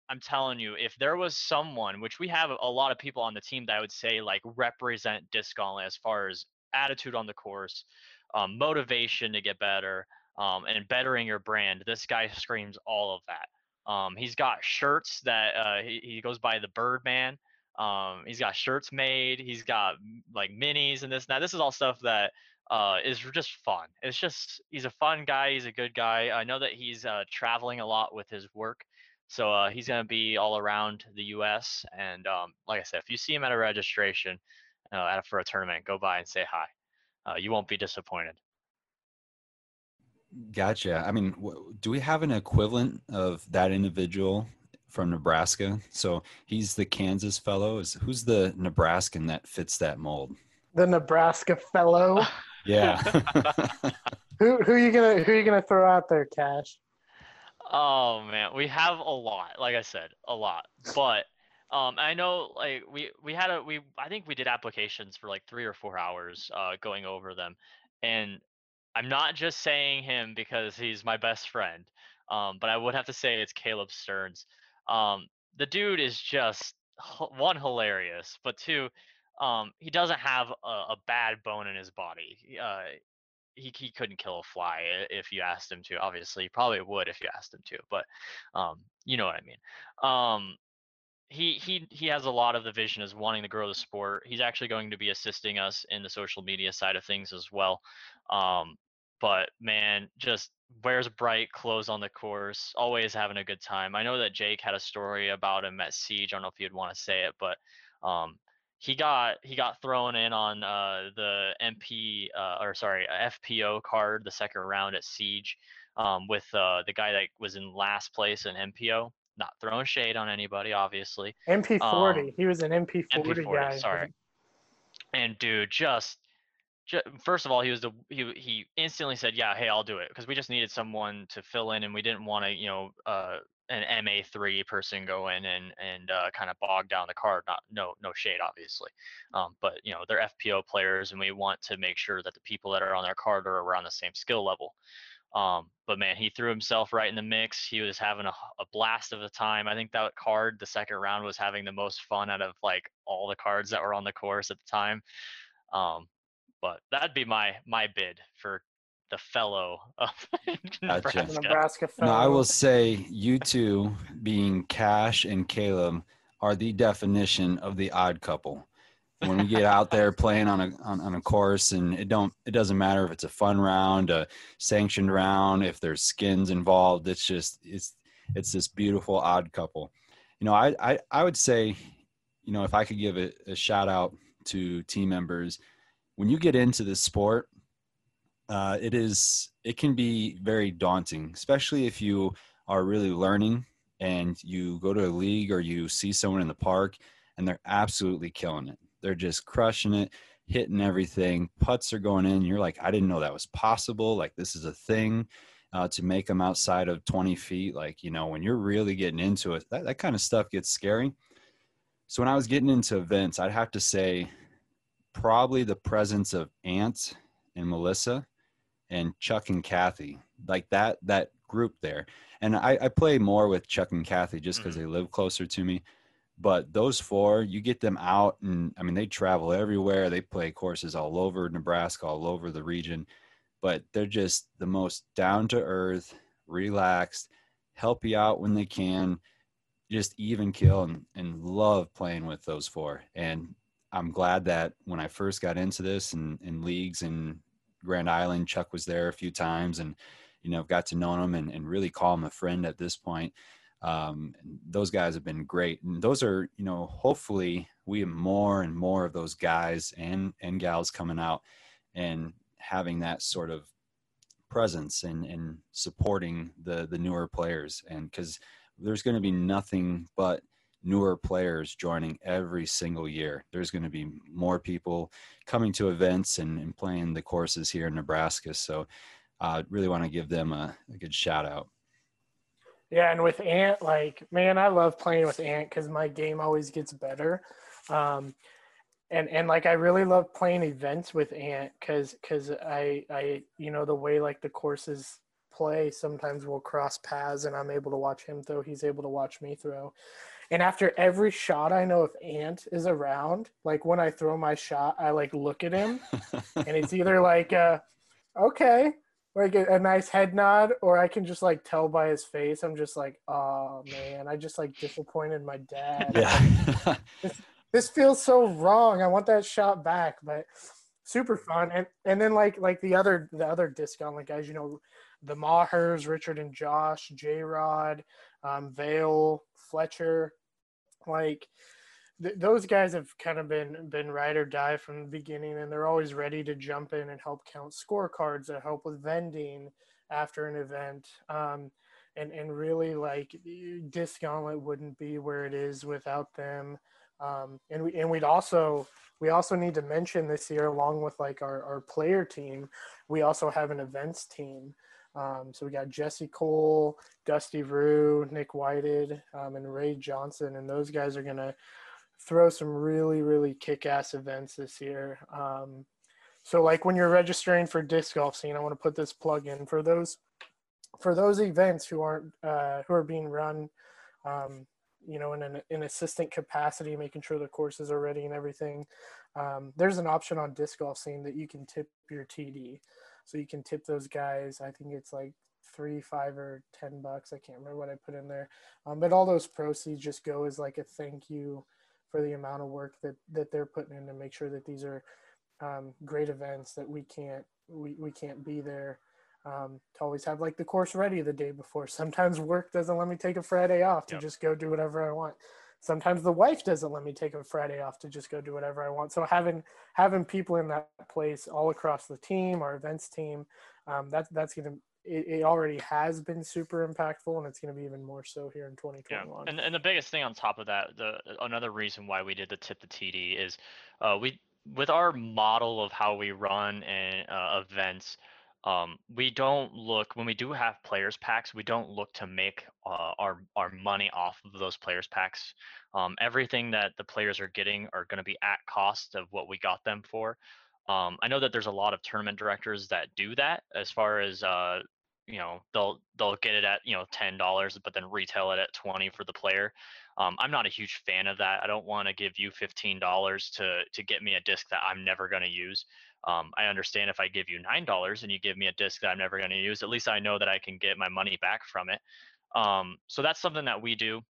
I'm telling you, if there was someone, which we have a lot of people on the team that I would say like represent Disc Gauntlet as far as attitude on the course, um, motivation to get better, um, and bettering your brand, this guy screams all of that. Um, he's got shirts that uh, he, he goes by the Birdman. Um, he's got shirts made. He's got like minis and this and that. This is all stuff that uh, is just fun. It's just he's a fun guy. He's a good guy. I know that he's uh, traveling a lot with his work, so uh, he's gonna be all around the U.S. And um, like I said, if you see him at a registration uh, at a, for a tournament, go by and say hi. Uh, you won't be disappointed. Gotcha. I mean, do we have an equivalent of that individual from Nebraska? So he's the Kansas fellow. Is who's the Nebraskan that fits that mold? The Nebraska fellow. [LAUGHS] Yeah. [LAUGHS] who who are you gonna who are you gonna throw out there, Cash? Oh man, we have a lot. Like I said, a lot. But um, I know like we we had a we I think we did applications for like three or four hours uh, going over them, and I'm not just saying him because he's my best friend, um, but I would have to say it's Caleb Stearns. Um, the dude is just one hilarious, but two, um, he doesn't have a, a, bad bone in his body. Uh, he he couldn't kill a fly if you asked him to. Obviously, he probably would if you asked him to, but um, you know what I mean. Um, he he he has a lot of the vision as wanting to grow the sport. He's actually going to be assisting us in the social media side of things as well. Um, but man, just wears bright clothes on the course, always having a good time. I know that Jake had a story about him at Siege. I don't know if you'd want to say it, but um, he got he got thrown in on uh, the MP uh, or sorry FPO card the second round at Siege um, with uh, the guy that was in last place in MPO. Not throwing shade on anybody, obviously. MP40. Um, he was an MP40, MP40 guy. Sorry. And dude, just first of all, he was the he he instantly said, "Yeah, hey, I'll do it," because we just needed someone to fill in, and we didn't want to, you know, uh, an MA three person go in and and uh, kind of bog down the card. Not no no shade, obviously, um, but you know they're FPO players, and we want to make sure that the people that are on their card are around the same skill level. Um, but man, he threw himself right in the mix. He was having a, a blast of the time. I think that card, the second round, was having the most fun out of like all the cards that were on the course at the time. Um, but that'd be my my bid for the fellow of [LAUGHS] Nebraska. Gotcha. Nebraska fellow. Now, I will say you two, being Cash and Caleb, are the definition of the odd couple. When we get out there [LAUGHS] playing on a on, on, a course, and it don't it doesn't matter if it's a fun round, a sanctioned round, if there's skins involved. It's just it's it's this beautiful odd couple. You know, I I, I would say, you know, if I could give a, a shout out to team members when you get into this sport, uh, it is it can be very daunting, especially if you are really learning and you go to a league or you see someone in the park and they're absolutely killing it. They're just crushing it, hitting everything. Putts are going in. You're like, I didn't know that was possible. Like this is a thing. uh, to make them outside of 20 feet. Like, you know, when you're really getting into it, that, that kind of stuff gets scary. So when I was getting into events, I'd have to say probably the presence of Ant and Melissa and Chuck and Kathy, like that, that group there. And I, I play more with Chuck and Kathy just because mm-hmm. they live closer to me. But those four, you get them out, and I mean, they travel everywhere. They play courses all over Nebraska, all over the region but they're just the most down to earth, relaxed, help you out when they can, just even kill and, and love playing with those four. And I'm glad that when I first got into this and in leagues in Grand Island, Chuck was there a few times and, you know, I've got to know him and, and really call him a friend at this point. Um, those guys have been great. And those are, you know, hopefully we have more and more of those guys and, and gals coming out and having that sort of presence and, and supporting the the newer players and because there's going to be nothing but newer players joining every single year. There's going to be more people coming to events and, and playing the courses here in nebraska. So i uh, really want to give them a, a good shout out yeah and with ant like man i love playing with ant because my game always gets better. Um, and and like I really love playing events with Ant because because I I you know the way like the courses play sometimes we'll cross paths and I'm able to watch him throw he's able to watch me throw and after every shot I know if Ant is around like when I throw my shot I like look at him. [LAUGHS] And it's either like uh okay like a, a, nice head nod or I can just like tell by his face. I'm just like oh man. I just like disappointed my dad. Yeah. [LAUGHS] This feels so wrong. I want that shot back, but super fun. And and then like like the other the other disc like guys, you know, the Mahers, Richard and Josh, J Rod, um, Vale, Fletcher, like th- those guys have kind of been been ride or die from the beginning, and they're always ready to jump in and help count scorecards, to help with vending after an event. Um, and and really like disc gauntlet wouldn't be where it is without them um, and we and we'd also we also need to mention this year along with like our, our player team we also have an events team um, so we got jesse cole dusty rue nick whited um, and ray johnson and those guys are to throw some really really kick-ass events this year um, so like when you're registering for disc golf scene i want to put this plug in for those for those events who aren't uh, who are being run um, you know, in an, an assistant capacity, making sure the courses are ready and everything. Um, there's an option on disc golf scene that you can tip your TD. So you can tip those guys. I think it's like three, five, or ten bucks. I can't remember what I put in there. Um, but all those proceeds just go as like a thank you for the amount of work that that they're putting in to make sure that these are um, great events that we can't we, we can't be there um, to always have like the course ready the day before. [LAUGHS] Sometimes work doesn't let me take a Friday off to yep. just go do whatever I want. Sometimes the wife doesn't let me take a Friday off to just go do whatever I want. So having having people in that place all across the team, our events team, um, that's that's gonna it, it, already has been super impactful and it's going to be even more so here in 2021 yeah. and, and the biggest thing on top of that the another reason why we did the tip the td is uh, we with our model of how we run and uh, events um, we don't look when we do have players packs we don't look to make uh, our our money off of those players packs. Um, everything that the players are getting are going to be at cost of what we got them for. Um, i know that there's a lot of tournament directors that do that as far as uh, you know they'll they'll get it at you know ten dollars but then retail it at 20 for the player. Um, i'm not a huge fan of that. I don't want to give you 15 dollars to to get me a disc that i'm never going to use um, I understand if I give you nine dollars and you give me a disc that I'm never going to use, at least I know that I can get my money back from it. Um, so that's something that we do.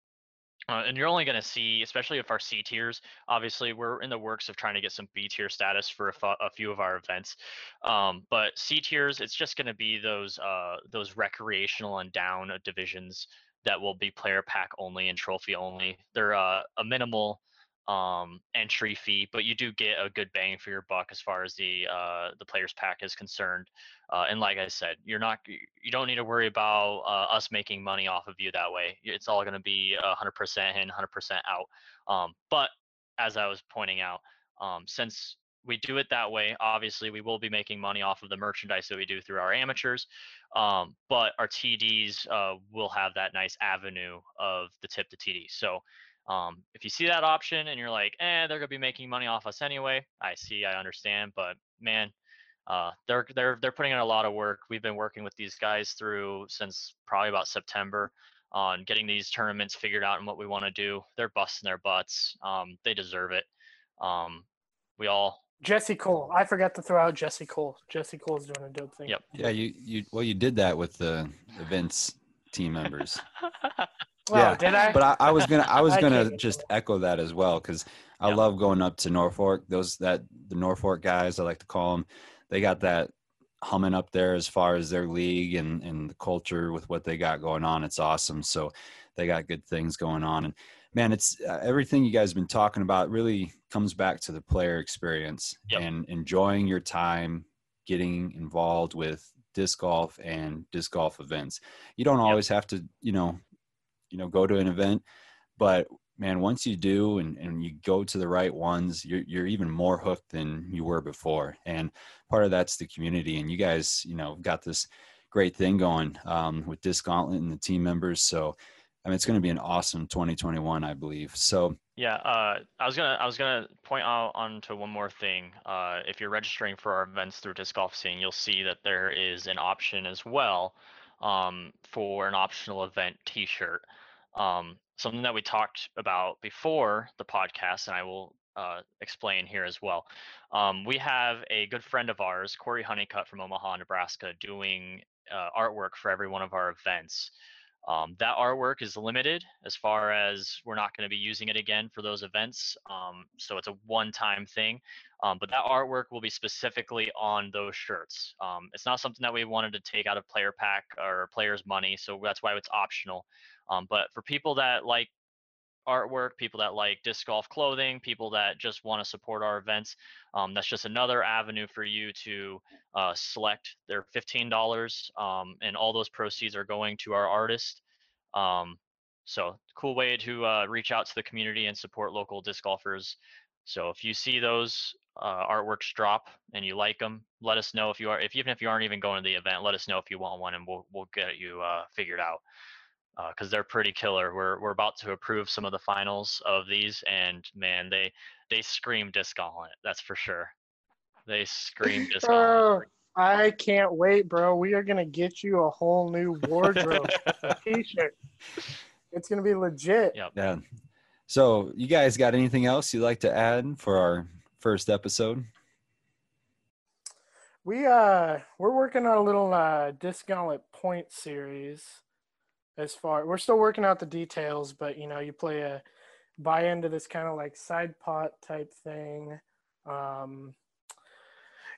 Uh, and you're only going to see, especially if our C tiers, obviously we're in the works of trying to get some B tier status for a, few of our events. Um, but C tiers, it's just going to be those uh, those recreational and down divisions that will be player pack only and trophy only. They're uh, a minimal um, entry fee, but you do get a good bang for your buck as far as the uh, the players pack is concerned. Uh, and like I said, you're not you don't need to worry about uh, us making money off of you that way. It's all going to be 100% in, 100% out. Um, but as I was pointing out, um, since we do it that way. Obviously, we will be making money off of the merchandise that we do through our amateurs, um, but our TDs uh, will have that nice avenue of the tip to TD. So um, if you see that option and you're like, eh, they're gonna be making money off us anyway, I see, I understand, but man, uh, they're they're they're putting in a lot of work. We've been working with these guys through since probably about September on getting these tournaments figured out and what we want to do. They're busting their butts. Um, they deserve it. Um, we all Jesse Cole. I forgot to throw out Jesse Cole. Jesse Cole's doing a dope thing. Yep. Yeah, you you well you did that with the events team members. [LAUGHS] Yeah, did I? But I, I was gonna I [LAUGHS] was gonna can't- just echo that as well because I Yeah. love going up to Norfolk. Those that the Norfolk guys I like to call them. They got that humming up there as far as their league and and the culture with what they got going on. It's awesome. So they got good things going on and man it's uh, everything you guys have been talking about really comes back to the player experience Yep. and enjoying your time getting involved with disc golf and disc golf events you don't Yep. always have to you know you know go to an event but man once you do and, and you go to the right ones you're, you're even more hooked than you were before and part of that's the community and you guys you know got this great thing going um, with disc gauntlet and the team members so I mean, it's going to be an awesome 2021, I believe. So, Yeah, uh, I was gonna I was gonna point out onto one more thing. Uh, if you're registering for our events through Disc Golf Scene, you'll see that there is an option as well um, for an optional event T-shirt. Um, something that we talked about before the podcast, and I will uh, explain here as well. Um, we have a good friend of ours, Corey Honeycutt from Omaha, Nebraska, doing uh, artwork for every one of our events. Um, that artwork is limited as far as we're not going to be using it again for those events. Um, so it's a one time thing. Um, but that artwork will be specifically on those shirts. Um, it's not something that we wanted to take out of player pack or players' money. So that's why it's optional. Um, but for people that like artwork, people that like disc golf clothing, people that just want to support our events, um, that's just another avenue for you to uh, select. They're fifteen dollars, um, and all those proceeds are going to our artist. Um, so cool way to uh, reach out to the community and support local disc golfers. So if you see those uh, artworks drop and you like them, let us know if you are. If even if you aren't even going to the event, let us know if you want one, and we'll we'll get you uh, figured out because they're pretty killer. We're we're about to approve some of the finals of these, and man, they they scream Disc Gauntlet. That's for sure. They scream disc on Bro, I can't wait, bro. We are gonna get you a whole new wardrobe [LAUGHS] t-shirt. It's gonna be legit. Yep. yeah. So, you guys got anything else you'd like to add for our first episode? We uh we're working on a little uh disc gauntlet point series as far we're still working out the details, but you know, you play a buy into this kind of like side pot type thing. Um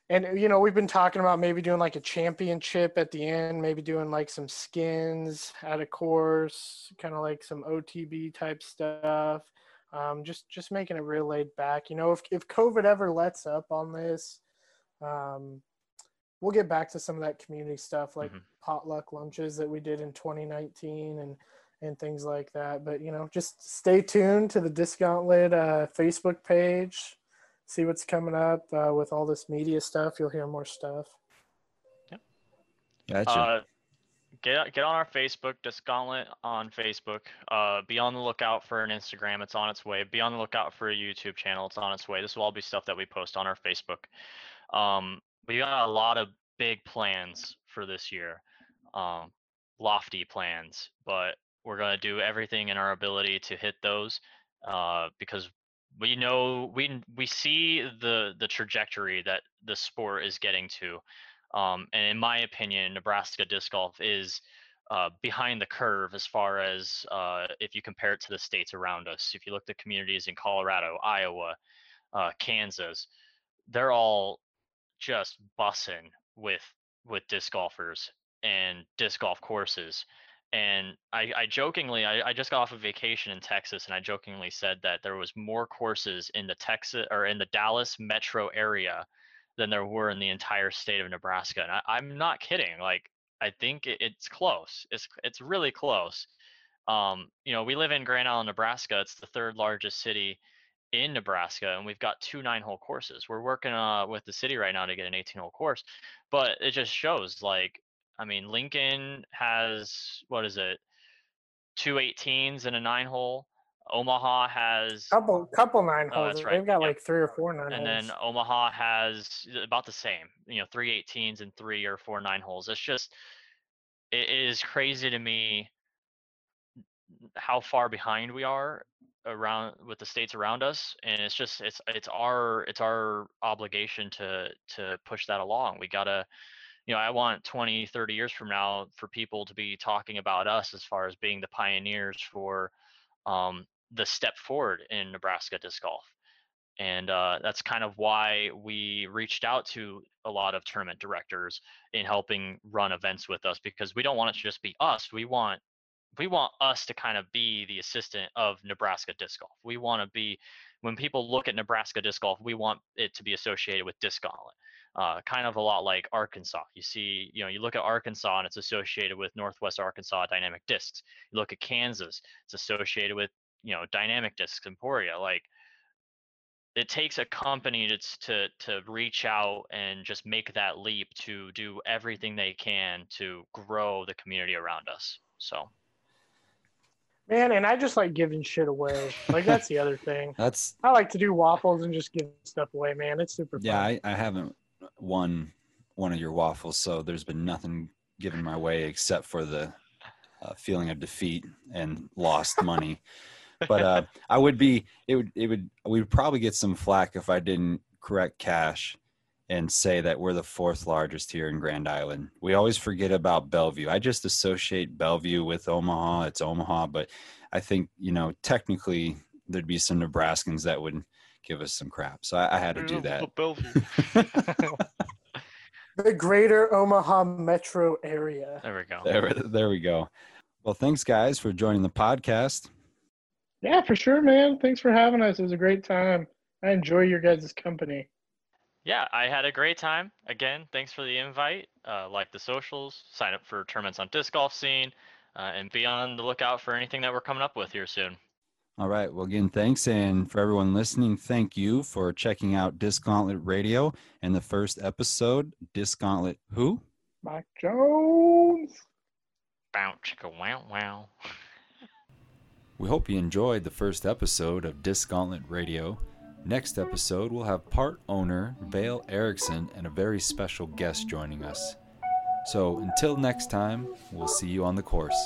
and you know, we've been talking about maybe doing like a championship at the end, maybe doing like some skins at a course, kind of like some OTB type stuff. Um, just just making it real laid back. You know, if if COVID ever lets up on this, um, we'll get back to some of that community stuff like Mhm. potluck lunches that we did in 2019 and and things like that. But you know, just stay tuned to the Disc Gauntlet uh, Facebook page. See what's coming up uh, with all this media stuff. You'll hear more stuff. Yep. Gotcha. Uh, get get on our Facebook, Disc Gauntlet on Facebook. Uh, be on the lookout for an Instagram. It's on its way. Be on the lookout for a YouTube channel. It's on its way. This will all be stuff that we post on our Facebook. Um, we got a lot of big plans for this year, um, lofty plans, but we're gonna do everything in our ability to hit those uh, because we know we we see the the trajectory that the sport is getting to. Um, and in my opinion, Nebraska disc golf is uh, behind the curve as far as uh, if you compare it to the states around us. If you look at communities in Colorado, Iowa, uh, Kansas, they're all just bussing with with disc golfers and disc golf courses. And I, I jokingly, I, I just got off of vacation in Texas, and I jokingly said that there was more courses in the Texas or in the Dallas metro area than there were in the entire state of Nebraska. And I, I'm not kidding. Like I think it, it's close. It's it's really close. Um, you know, we live in Grand Island, Nebraska. It's the third largest city in Nebraska, and we've got two nine hole courses. We're working uh, with the city right now to get an 18 hole course, but it just shows like, I mean, Lincoln has what is it, two 18s and a nine hole. Omaha has couple couple nine Oh, holes. that's right. They've got Yep. like three or four nine and holes. then Omaha has about the same, you know, three 18s and three or four nine holes. It's just, it is crazy to me how far behind we are around with the states around us and it's just it's it's our it's our obligation to to push that along. We gotta you know i want 20 30 years from now for people to be talking about us as far as being the pioneers for um, the step forward in nebraska disc golf. And uh, that's kind of why we reached out to a lot of tournament directors in helping run events with us because we don't want it to just be us. We want we want us to kind of be the assistant of Nebraska disc golf. We want to be when people look at Nebraska disc golf, we want it to be associated with disc golf. Uh, kind of a lot like Arkansas. You see, you know, you look at Arkansas and it's associated with Northwest Arkansas Dynamic Discs. You look at Kansas, it's associated with, you know, Dynamic Discs Emporia. Like it takes a company to to to reach out and just make that leap to do everything they can to grow the community around us. So Man, and I just like giving shit away. Like that's the other thing. [LAUGHS] That's I like to do waffles and just give stuff away, man. It's super fun. yeah. I, I haven't won one of your waffles, so there's been nothing given my way except for the uh, feeling of defeat and lost money. [LAUGHS] but uh, I would be it would it would we would probably get some flack if I didn't correct cash and say that we're the fourth largest here in Grand Island. We always forget about Bellevue. I just associate Bellevue with Omaha. It's Omaha, but I think you know technically there'd be some Nebraskans that would give us some crap. So I, I had to do that. [LAUGHS] [LAUGHS] the greater Omaha metro area. There we go. there, there we go. Well, thanks guys for joining the podcast. Yeah, for sure, man. Thanks for having us. It was a great time. I enjoy your guys' company. Yeah, I had a great time. Again, thanks for the invite. Uh, like the socials, sign up for tournaments on disc golf scene, uh, and be on the lookout for anything that we're coming up with here soon. All right. Well, again, thanks. And for everyone listening, thank you for checking out Disc Gauntlet Radio and the first episode, Disc Gauntlet Who? Mike Jones. Bow chicka wow wow. We hope you enjoyed the first episode of Disc Gauntlet Radio. Next episode, we'll have part owner Vale Erickson and a very special guest joining us. So until next time, we'll see you on the course.